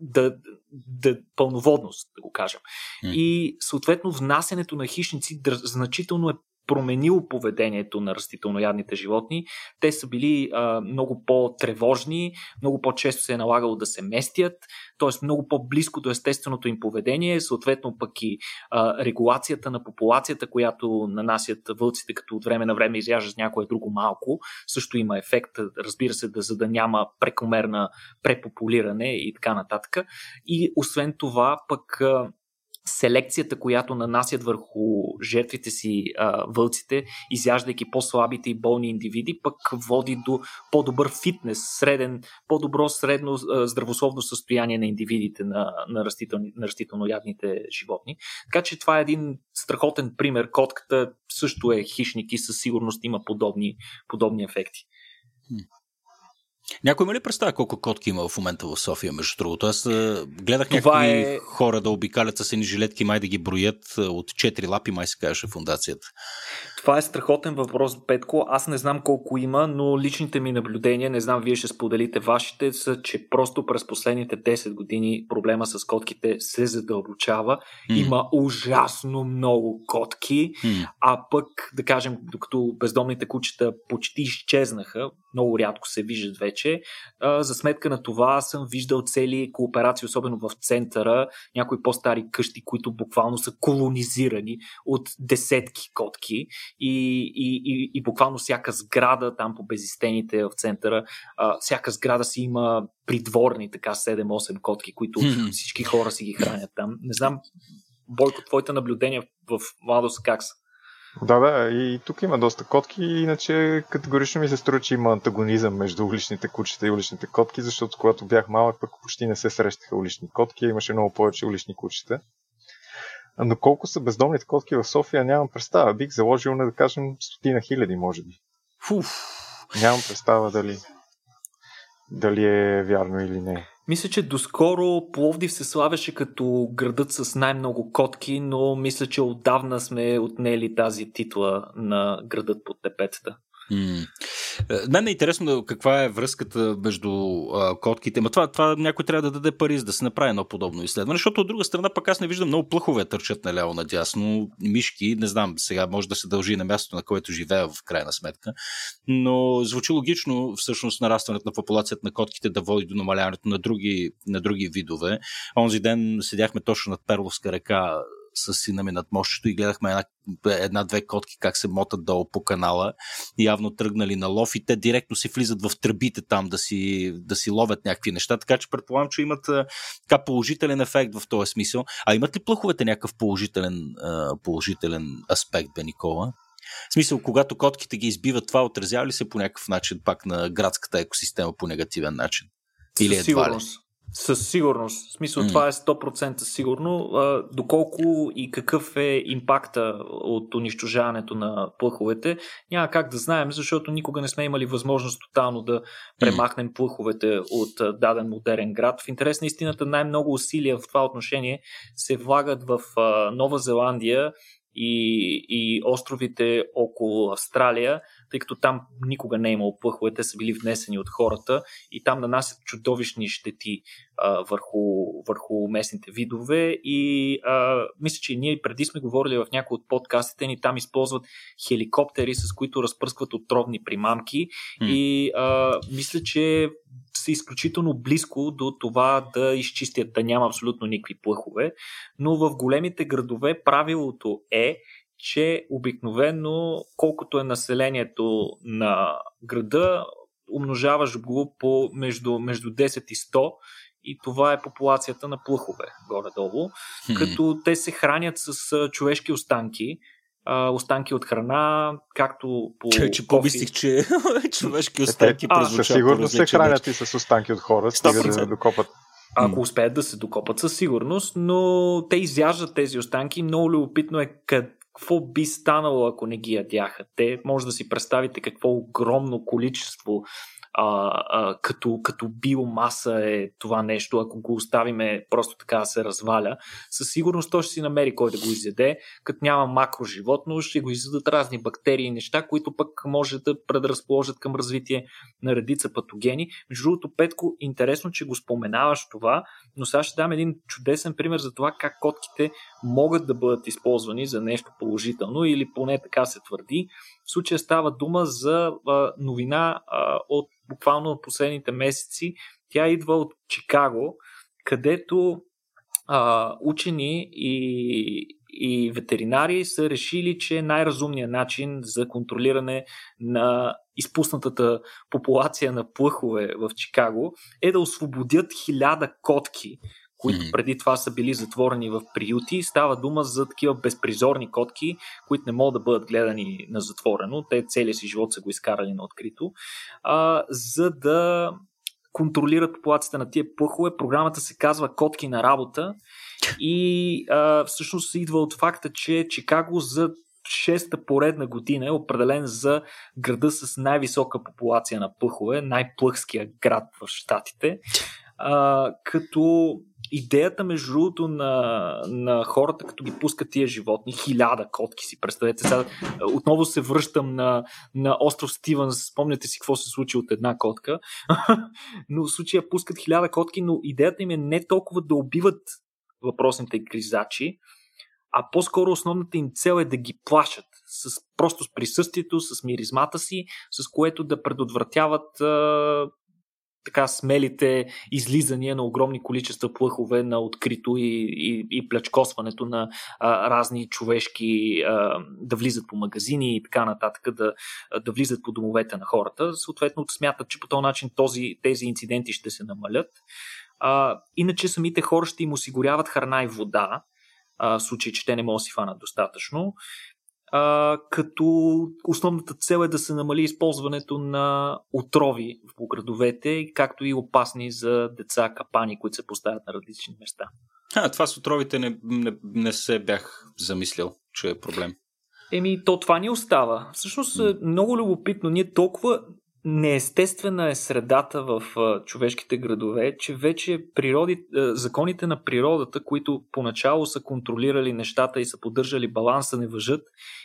[SPEAKER 1] да, да, пълноводност, да го кажем. Mm. И съответно внасенето на хищници значително е променило поведението на растителноядните животни. Те са били а, много по-тревожни, много по-често се е налагало да се местят, т.е. много по-близко до естественото им поведение, съответно пък и а, регулацията на популацията, която нанасят вълците, като от време на време изяждат някое друго малко, също има ефект, разбира се, да, за да няма прекомерна препопулиране и така нататък. И освен това, пък селекцията, която нанасят върху жертвите си а, вълците, изяждайки по-слабите и болни индивиди, пък води до по-добър фитнес, среден, по-добро средно а, здравословно състояние на индивидите на, на, растителни, на растителноядните животни. Така че това е един страхотен пример. Котката също е хищник и със сигурност има подобни, подобни ефекти.
[SPEAKER 2] Някой има ли представя колко котки има в момента в София, между другото? Аз гледах Това някакви е... хора да обикалят с едни жилетки, май да ги броят от 4 лапи, май се казваше фундацията.
[SPEAKER 1] Това е страхотен въпрос, Петко. Аз не знам колко има, но личните ми наблюдения, не знам вие ще споделите вашите, са, че просто през последните 10 години проблема с котките се задълбочава. Mm. Има ужасно много котки, mm. а пък, да кажем, докато бездомните кучета почти изчезнаха, много рядко се виждат вече, а, за сметка на това съм виждал цели кооперации, особено в центъра, някои по-стари къщи, които буквално са колонизирани от десетки котки и, и, и, и буквално всяка сграда там по безистените в центъра, а, всяка сграда си има придворни така 7-8 котки, които всички хора си ги хранят там. Не знам, Бойко, твоите наблюдения в младост как са?
[SPEAKER 3] Да, да, и тук има доста котки, иначе категорично ми се струва, че има антагонизъм между уличните кучета и уличните котки, защото когато бях малък, пък почти не се срещаха улични котки, имаше много повече улични кучета. Но колко са бездомните котки в София, нямам представа. Бих заложил на да кажем стотина хиляди, може би.
[SPEAKER 2] Фуф.
[SPEAKER 3] Нямам представа дали, дали е вярно или не.
[SPEAKER 1] Мисля, че доскоро Пловдив се славяше като градът с най-много котки, но мисля, че отдавна сме отнели тази титла на градът под тепетата.
[SPEAKER 2] Mm. Мен е интересно каква е връзката между а, котките. Ма това, това някой трябва да даде пари, за да се направи едно подобно изследване, защото от друга страна пък аз не виждам много плъхове търчат наляво надясно, мишки, не знам, сега може да се дължи на мястото, на което живея в крайна сметка, но звучи логично всъщност нарастването на популацията на котките да води до намаляването на други, на други видове. Онзи ден седяхме точно над Перловска река с сина ми над мощето и гледахме една, една-две котки как се мотат долу по канала, явно тръгнали на лов и те директно си влизат в тръбите там да си, да си ловят някакви неща, така че предполагам, че имат така положителен ефект в този смисъл. А имат ли плъховете някакъв положителен, положителен аспект, бе Никола? В смисъл, когато котките ги избиват, това отразява ли се по някакъв начин пак на градската екосистема по негативен начин? Или
[SPEAKER 1] Със сигурност. Със сигурност. В смисъл, mm. това е 100% сигурно. А, доколко и какъв е импакта от унищожаването на плъховете, няма как да знаем, защото никога не сме имали възможност тотално да премахнем mm. плъховете от даден модерен град. В интерес на истината най-много усилия в това отношение се влагат в а, Нова Зеландия и, и островите около Австралия, тъй като там никога не е имало плъхове, те са били внесени от хората и там нанасят чудовищни щети а, върху, върху местните видове и а, мисля, че ние преди сме говорили в някои от подкастите ни, там използват хеликоптери, с които разпръскват отровни примамки mm. и а, мисля, че са изключително близко до това да изчистят, да няма абсолютно никакви плъхове, но в големите градове правилото е, че обикновено колкото е населението на града, умножаваш го по между, между 10 и 100 и това е популацията на плъхове горе-долу, като те се хранят с човешки останки, а, останки от храна, както по.
[SPEAKER 2] Че, че помислих, че човешки останки
[SPEAKER 3] а, със сигурност се хранят и с останки от хора, стига да докопат.
[SPEAKER 1] Ако успеят да се докопат със сигурност, но те изяждат тези останки. Много любопитно е къд, какво би станало, ако не ги ядяха. Те може да си представите какво огромно количество а, а, като, като биомаса е това нещо, ако го оставиме просто така да се разваля, със сигурност той ще си намери кой да го изяде, като няма макроживотно, ще го изядат разни бактерии и неща, които пък може да предразположат към развитие на редица патогени. Между другото, Петко, интересно, че го споменаваш това, но сега ще дам един чудесен пример за това как котките могат да бъдат използвани за нещо положително или поне така се твърди. В случая става дума за новина от буквално последните месеци. Тя идва от Чикаго, където учени и, и ветеринари са решили, че най-разумният начин за контролиране на изпуснатата популация на плъхове в Чикаго е да освободят хиляда котки които преди това са били затворени в приюти. Става дума за такива безпризорни котки, които не могат да бъдат гледани на затворено. Те целият си живот са го изкарали на открито. А, за да контролират популацията на тия пъхове. Програмата се казва Котки на работа и а, всъщност идва от факта, че Чикаго за шеста поредна година е определен за града с най-висока популация на пъхове, най-плъхския град в Штатите. А, като идеята, между другото, на, на хората, като ги пускат тия животни, хиляда котки си, представете сега, отново се връщам на, на остров Стивън, спомняте си какво се случи от една котка, но в случая пускат хиляда котки, но идеята им е не толкова да убиват въпросните гризачи, а по-скоро основната им цел е да ги плашат с, просто с присъствието, с миризмата си, с което да предотвратяват така смелите излизания на огромни количества плъхове на открито и, и, и плячкосването на а, разни човешки а, да влизат по магазини и така нататък, да, да влизат по домовете на хората. Съответно, смятат, че по този начин този, тези инциденти ще се намалят. А, иначе самите хора ще им осигуряват храна и вода, а, в случай, че те не могат да си фанат достатъчно а, като основната цел е да се намали използването на отрови в градовете, както и опасни за деца капани, които се поставят на различни места.
[SPEAKER 2] А, това с отровите не, не, не се бях замислил, че е проблем.
[SPEAKER 1] Еми, то това ни остава. Всъщност е много любопитно. Ние толкова неестествена е средата в човешките градове, че вече природи, законите на природата, които поначало са контролирали нещата и са поддържали баланса, не въжат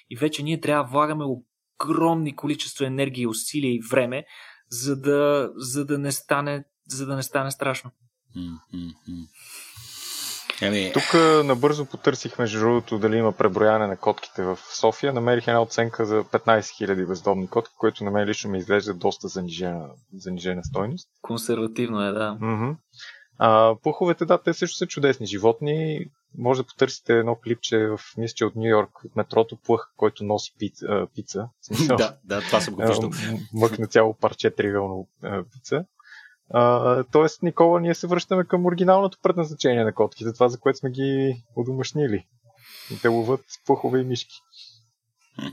[SPEAKER 1] и вече ние трябва да влагаме огромни количество енергия, усилия и време, за да, за да, не, стане, за да не стане страшно. Mm-hmm.
[SPEAKER 3] Ами... Тук набързо потърсих между другото дали има преброяване на котките в София. Намерих една оценка за 15 000 бездомни котки, което на мен лично ми изглежда доста занижена, занижена стойност.
[SPEAKER 1] Консервативно е, да.
[SPEAKER 3] Mm-hmm. А, пуховете, да, те също са чудесни животни. Може да потърсите едно клипче в, мисля, че от Нью Йорк, от метрото плъх, който носи пица. пица.
[SPEAKER 2] да, да, това съм го виждал.
[SPEAKER 3] Мъкна цяло парче тривиално пица. А, тоест, Никола, ние се връщаме към оригиналното предназначение на котките, това за което сме ги удомашнили. Те ловат пухове и мишки.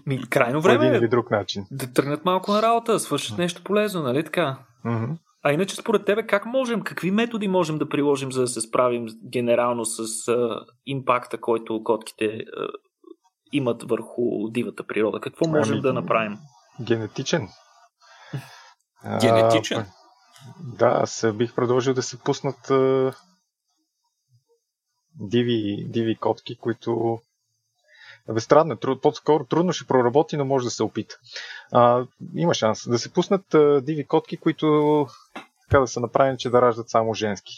[SPEAKER 1] Ми, крайно време
[SPEAKER 3] един или друг начин.
[SPEAKER 1] Да тръгнат малко на работа, да свършат нещо полезно, нали така?
[SPEAKER 3] Mm-hmm.
[SPEAKER 1] А иначе според тебе как можем, какви методи можем да приложим, за да се справим генерално с а, импакта, който котките а, имат върху дивата природа? Какво можем ами, да направим?
[SPEAKER 3] Генетичен.
[SPEAKER 2] Генетичен?
[SPEAKER 3] Да, аз бих продължил да се пуснат а, диви, диви котки, които Абе, странно, труд, по-скоро трудно ще проработи, но може да се опита. А, има шанс да се пуснат а, диви котки, които така да са направени, че да раждат само женски.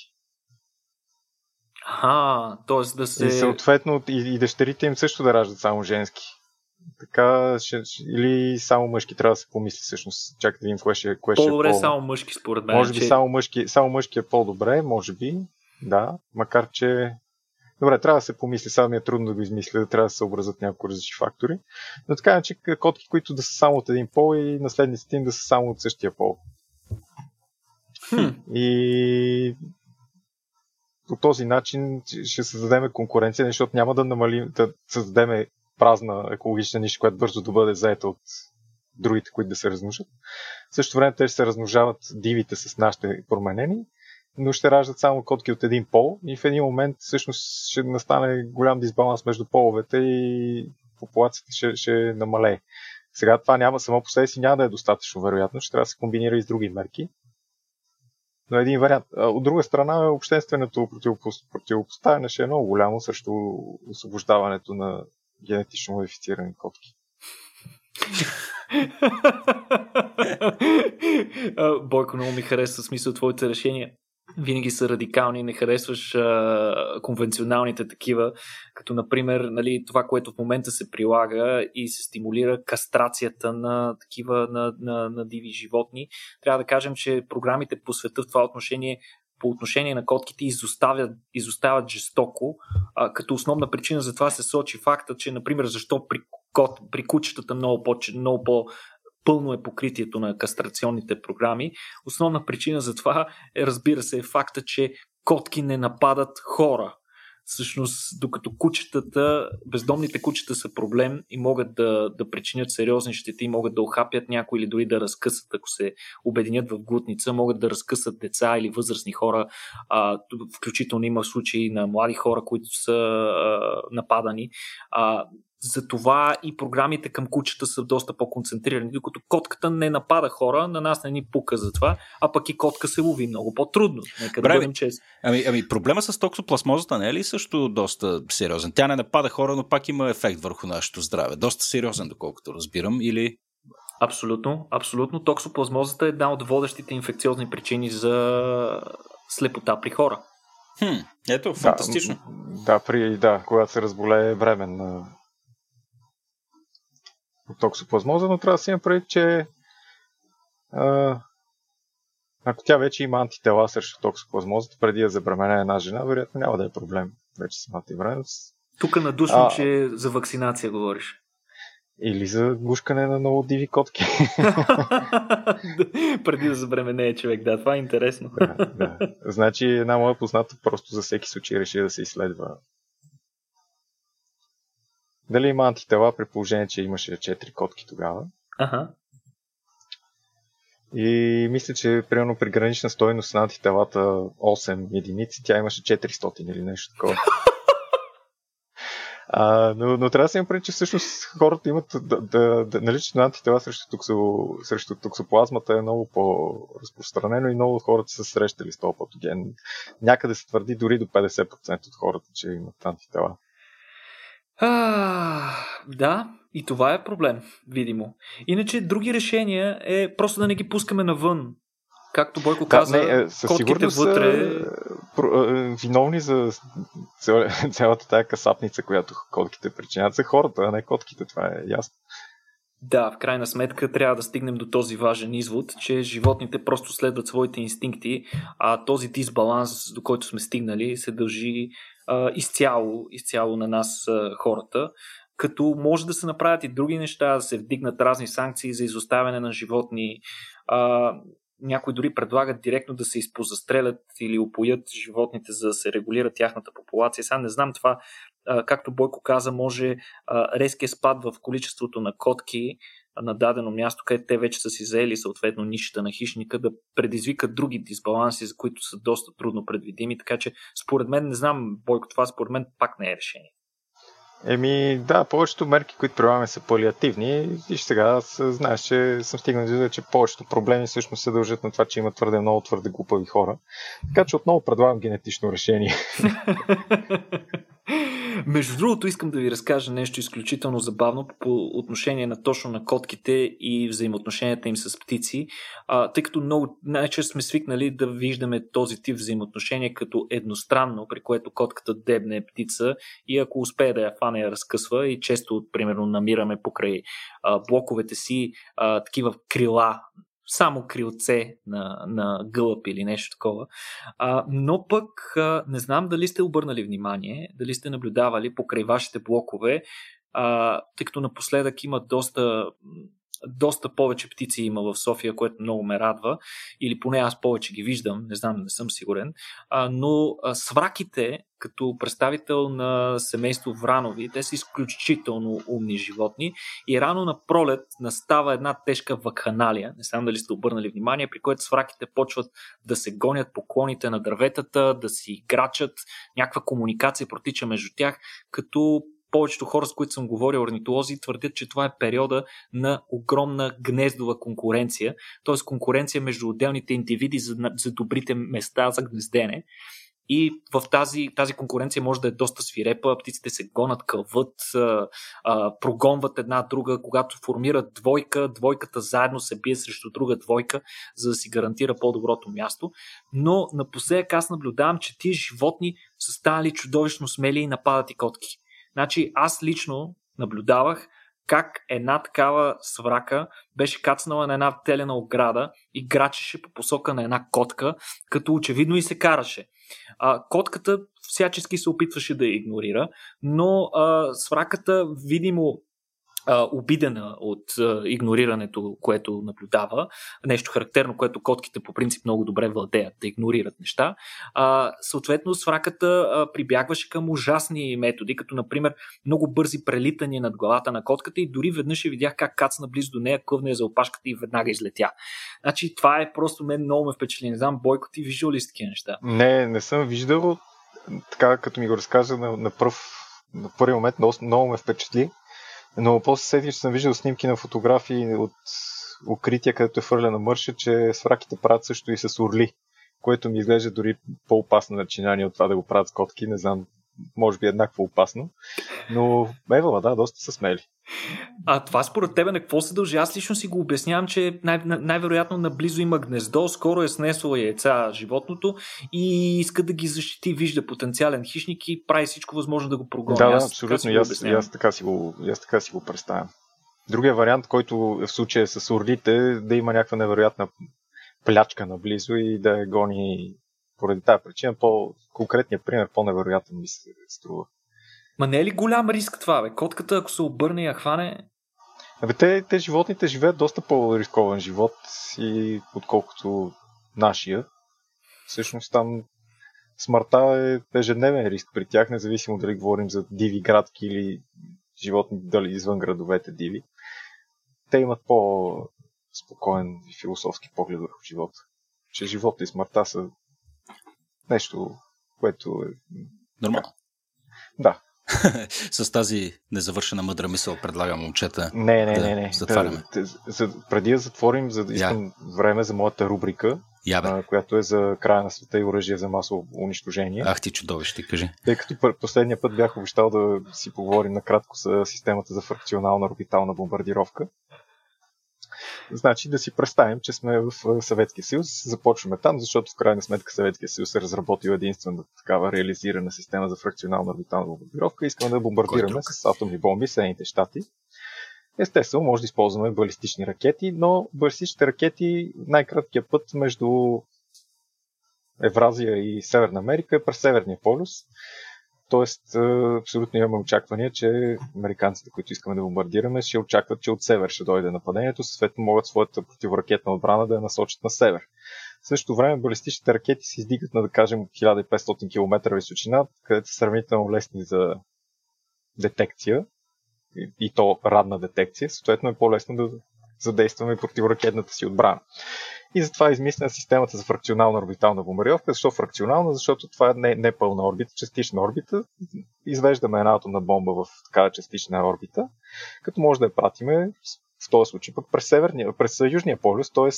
[SPEAKER 1] А, т.е. да се...
[SPEAKER 3] И съответно и, и дъщерите им също да раждат само женски. Така, ще, или само мъжки трябва да се помисли всъщност. Чакай да видим кое ще, кое
[SPEAKER 1] по-добре
[SPEAKER 3] ще е
[SPEAKER 1] по... само мъжки, според мен.
[SPEAKER 3] Може би
[SPEAKER 1] че...
[SPEAKER 3] само, мъжки, само мъжки е по-добре, може би. Да, макар че Добре, трябва да се помисли, сега ми е трудно да го измисля, трябва да се съобразят няколко различни фактори. Но така че котки, които да са само от един пол и наследниците им да са само от същия пол.
[SPEAKER 1] Хм.
[SPEAKER 3] И по този начин ще създадем конкуренция, защото няма да намалим, да създадем празна екологична ниша, която бързо да бъде заета от другите, които да се размножат. В същото време те ще се размножават дивите с нашите променени но ще раждат само котки от един пол и в един момент всъщност ще настане голям дисбаланс между половете и популацията ще, ще намалее. Сега това няма само по себе си няма да е достатъчно вероятно, ще трябва да се комбинира и с други мерки. Но един вариант. От друга страна, общественото противопоставяне ще е много голямо срещу освобождаването на генетично модифицирани котки.
[SPEAKER 1] Бойко, много ми харесва смисъл твоите решения винаги са радикални, не харесваш а, конвенционалните такива, като например нали, това, което в момента се прилага и се стимулира кастрацията на такива на, на, на диви животни. Трябва да кажем, че програмите по света в това отношение по отношение на котките изоставят, изоставят жестоко, а, като основна причина за това се сочи факта, че, например, защо при, кот, при кучетата много, по, много по пълно е покритието на кастрационните програми. Основна причина за това е, разбира се, факта, че котки не нападат хора. Всъщност, докато кучетата, бездомните кучета са проблем и могат да, да причинят сериозни щети, могат да охапят някой или дори да разкъсат, ако се обединят в глутница, могат да разкъсат деца или възрастни хора. А, включително има случаи на млади хора, които са а, нападани. А, затова и програмите към кучета са доста по-концентрирани, докато котката не напада хора, на нас не ни пука за това, а пък и котка се лови много по-трудно. Нека Брави, да бъдем честни.
[SPEAKER 2] Ами, ами проблема с токсоплазмозата не е ли също доста сериозен? Тя не напада хора, но пак има ефект върху нашето здраве. Доста сериозен, доколкото разбирам, или
[SPEAKER 1] Абсолютно, абсолютно. Токсоплазмозата е една от водещите инфекциозни причини за слепота при хора.
[SPEAKER 2] Хм, ето, фантастично.
[SPEAKER 3] Да, да, при, да когато се разболее временна от токсоплазмоза, но трябва да си има предвид, че а, ако тя вече има антитела срещу токсоплазмозата, преди да забремене една жена, вероятно няма да е проблем вече самата време.
[SPEAKER 1] Тук надушвам, а, че за вакцинация говориш.
[SPEAKER 3] Или за гушкане на много диви котки.
[SPEAKER 1] Преди да забременее човек, да, това е интересно.
[SPEAKER 3] да, да. Значи една моя позната просто за всеки случай реши да се изследва дали има антитела при положение, че имаше 4 котки тогава.
[SPEAKER 1] Ага.
[SPEAKER 3] И мисля, че примерно при гранична стойност на антителата 8 единици, тя имаше 400 или нещо такова. А, но, но трябва да се има преди, че всъщност хората имат да, да, да наличието на антитела срещу, токсо, срещу токсоплазмата е много по-разпространено и много от хората са срещали с този патоген. Някъде се твърди дори до 50% от хората, че имат антитела.
[SPEAKER 1] А, да, и това е проблем, видимо. Иначе други решения е просто да не ги пускаме навън. Както Бойко да, каза, не, е, със котките вътре...
[SPEAKER 3] Са виновни за цялата тая касапница, която котките причинят, са хората, а не котките, това е ясно.
[SPEAKER 1] Да, в крайна сметка трябва да стигнем до този важен извод, че животните просто следват своите инстинкти, а този дисбаланс, до който сме стигнали, се дължи а, изцяло, изцяло на нас а, хората, като може да се направят и други неща, да се вдигнат разни санкции за изоставяне на животни. А, някои дори предлагат директно да се изпозастрелят или опоят животните, за да се регулира тяхната популация. Сега не знам това, а, както Бойко каза, може а, резкия спад в количеството на котки на дадено място, където те вече са си заели съответно нишата на хищника, да предизвикат други дисбаланси, за които са доста трудно предвидими. Така че, според мен, не знам, Бойко, това според мен пак не е решение.
[SPEAKER 3] Еми, да, повечето мерки, които прилагаме са палиативни. Виж сега, знаеш, че съм стигнал до че повечето проблеми всъщност се дължат на това, че има твърде много твърде глупави хора. Така че отново предлагам генетично решение.
[SPEAKER 1] Между другото, искам да ви разкажа нещо изключително забавно по отношение на точно на котките и взаимоотношенията им с птици, а, тъй като много най-често сме свикнали да виждаме този тип взаимоотношение като едностранно, при което котката дебне птица и ако успее да я фане, я разкъсва и често, примерно, намираме покрай а, блоковете си а, такива крила само крилце на, на гълъб или нещо такова. А, но пък а, не знам дали сте обърнали внимание, дали сте наблюдавали покрай вашите блокове, а, тъй като напоследък има доста доста повече птици има в София, което много ме радва, или поне аз повече ги виждам, не знам, не съм сигурен, а, но а, свраките, като представител на семейство Вранови, те са изключително умни животни. И рано на пролет настава една тежка вакханалия, не знам дали сте обърнали внимание, при което свраките почват да се гонят по клоните на дърветата, да си играчат, някаква комуникация протича между тях, като повечето хора, с които съм говорил, орнитолози, твърдят, че това е периода на огромна гнездова конкуренция, т.е. конкуренция между отделните индивиди за, за добрите места за гнездене. И в тази, тази конкуренция може да е доста свирепа, птиците се гонат, кълват, прогонват една друга, когато формират двойка, двойката заедно се бие срещу друга двойка, за да си гарантира по-доброто място. Но напоследък аз наблюдавам, че тия животни са станали чудовищно смели и нападат и котки. Значи аз лично наблюдавах как една такава сврака беше кацнала на една телена ограда и грачеше по посока на една котка, като очевидно и се караше. А, котката всячески се опитваше да я игнорира, но а, свраката видимо обидена от игнорирането, което наблюдава. Нещо характерно, което котките по принцип много добре владеят, да игнорират неща. Съответно, свраката прибягваше към ужасни методи, като например много бързи прелитания над главата на котката и дори веднъж я видях как кацна близо до нея, къвна за опашката и веднага излетя. Значи това е просто мен много ме впечатли. Не знам, Бойко, ти виждал ли си такива неща?
[SPEAKER 3] Не, не съм виждал. Така, като ми го разказа на, на, пръв, на първи момент, много, много ме впечатли. Но после сетих, че съм виждал снимки на фотографии от укрития, където е фърлена мърша, че свраките правят също и с орли, което ми изглежда дори по-опасно начинание от това да го правят с котки. Не знам, може би еднакво опасно. Но Евала, да, доста са смели.
[SPEAKER 1] А това според тебе на какво се дължи? Аз лично си го обяснявам, че най- най-вероятно наблизо има гнездо, скоро е снесло яйца животното и иска да ги защити, вижда потенциален хищник и прави всичко възможно да го прогони.
[SPEAKER 3] Да, да, абсолютно. Аз, аз, така си го, аз така си го представям. Другия вариант, който в случая с орлите, да има някаква невероятна плячка наблизо и да гони поради тази причина. По-конкретният пример, по-невероятен ми се струва.
[SPEAKER 1] Ма не е ли голям риск това, бе? Котката, ако се обърне и я хване...
[SPEAKER 3] Абе, те, те животните живеят доста по-рискован живот, и отколкото нашия. Всъщност там смъртта е ежедневен риск при тях, независимо дали говорим за диви градки или животни дали извън градовете диви. Те имат по-спокоен и философски поглед върху живота. Че живота и смъртта са нещо, което е...
[SPEAKER 2] Нормално.
[SPEAKER 3] Да,
[SPEAKER 2] с тази незавършена мъдра мисъл предлагам момчета
[SPEAKER 3] не, не,
[SPEAKER 2] да
[SPEAKER 3] не, не.
[SPEAKER 2] затваряме.
[SPEAKER 3] За, преди да затворим, за да искам yeah. време за моята рубрика,
[SPEAKER 2] а,
[SPEAKER 3] която е за края на света и оръжие за масово унищожение.
[SPEAKER 2] Ах ти чудовище, кажи.
[SPEAKER 3] Тъй като последния път бях обещал да си поговорим накратко за системата за фракционална орбитална бомбардировка. Значи да си представим, че сме в Съветския съюз, започваме там, защото в крайна сметка Съветския съюз е разработил единствена такава реализирана система за фракционална орбитална бомбардировка. Искаме да бомбардираме с атомни бомби Съединените щати. Естествено, може да използваме балистични ракети, но балистичните ракети най-краткият път между Евразия и Северна Америка е през Северния полюс. Тоест, абсолютно имаме очаквания, че американците, които искаме да бомбардираме, ще очакват, че от север ще дойде нападението, съответно могат своята противоракетна отбрана да я насочат на север. В същото време балистичните ракети се издигат на, да кажем, 1500 км височина, където са сравнително лесни за детекция. и, и то радна детекция, съответно е по-лесно да задействаме противоракетната си отбрана. И затова е измислена системата за фракционална орбитална бомбардировка. Защо фракционална? Защото това е не, не пълна орбита, частична орбита. Извеждаме една атомна бомба в такава частична орбита, като може да я пратиме в този случай пък през, северния, през Южния полюс, т.е.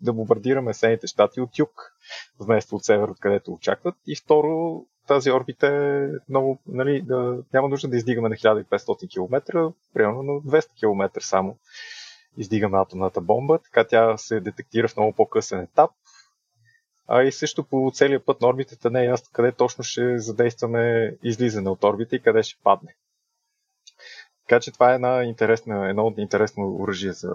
[SPEAKER 3] да бомбардираме Съединените щати от юг, вместо от север, откъдето очакват. И второ, тази орбита е много, нали, да, няма нужда да издигаме на 1500 км, примерно на 200 км само издигаме атомната бомба, така тя се детектира в много по-късен етап. А и също по целия път на орбитата не е ясно къде точно ще задействаме излизане от орбита и къде ще падне. Така че това е една интересна, едно интересно оръжие за,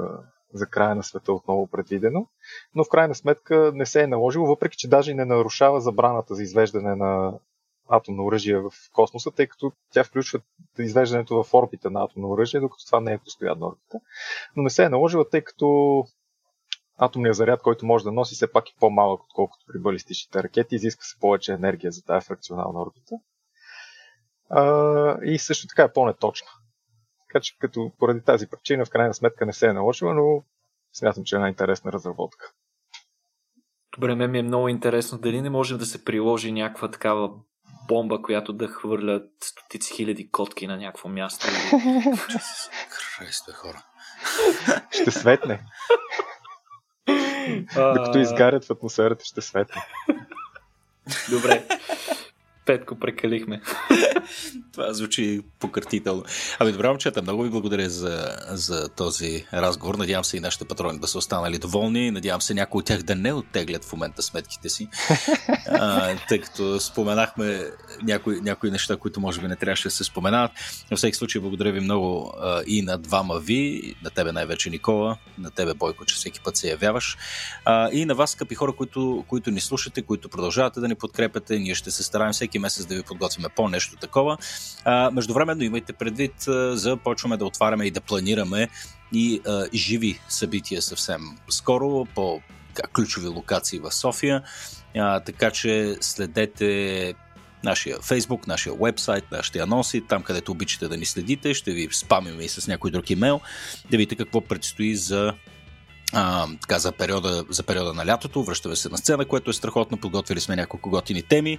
[SPEAKER 3] за края на света отново предвидено. Но в крайна сметка не се е наложило, въпреки че даже не нарушава забраната за извеждане на атомно оръжие в космоса, тъй като тя включва извеждането в орбита на атомно оръжие, докато това не е постоянна орбита. Но не се е наложила, тъй като атомният заряд, който може да носи, все пак е по-малък, отколкото при балистичните ракети. Изисква се повече енергия за тази фракционална орбита. А, и също така е по-неточна. Така че като поради тази причина в крайна сметка не се е наложила, но смятам, че е една интересна разработка.
[SPEAKER 1] Добре, мен ми е много интересно дали не може да се приложи някаква такава бомба, която да хвърлят стотици хиляди котки на някакво място.
[SPEAKER 2] Христо хора.
[SPEAKER 3] Ще светне. Докато изгарят в атмосферата, ще светне.
[SPEAKER 1] Добре. Петко, прекалихме.
[SPEAKER 2] Това звучи пократително. Ами добре, момчета, много ви благодаря за, за този разговор. Надявам се и нашите патрони да са останали доволни. Надявам се някои от тях да не оттеглят в момента сметките си. а, тъй като споменахме някои, някои неща, които може би не трябваше да се споменават. На всеки случай, благодаря ви много а, и на двама ви, на тебе най-вече Никола, на тебе Бойко, че всеки път се явяваш. А, и на вас, скъпи хора, които, които ни слушате, които продължавате да ни подкрепяте. Ние ще се стараем всеки месец да ви подготвяме по-нещо такова. А, междувременно имайте предвид, започваме да отваряме и да планираме и а, живи събития съвсем скоро по ключови локации в София. А, така че следете нашия фейсбук, нашия вебсайт, нашите анонси, там където обичате да ни следите, ще ви спамим и с някой друг имейл, да видите какво предстои за а, така, за, периода, за периода на лятото. Връщаме се на сцена, което е страхотно. Подготвили сме няколко готини теми.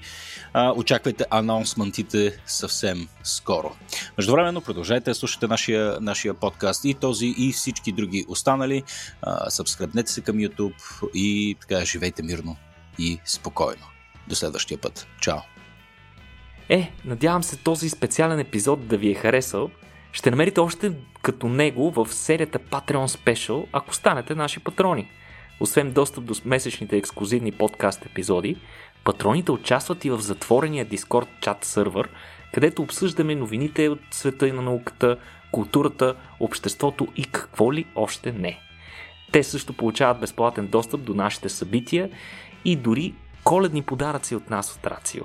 [SPEAKER 2] А, очаквайте анонсментите съвсем скоро. Междувременно продължайте да слушате нашия, нашия подкаст и този и всички други останали. А, сабскръбнете се към YouTube и така живейте мирно и спокойно. До следващия път. Чао!
[SPEAKER 1] Е, надявам се този специален епизод да ви е харесал ще намерите още като него в серията Patreon Special, ако станете наши патрони. Освен достъп до месечните ексклюзивни подкаст епизоди, патроните участват и в затворения Discord чат сървър, където обсъждаме новините от света и на науката, културата, обществото и какво ли още не. Те също получават безплатен достъп до нашите събития и дори коледни подаръци от нас от Рацио.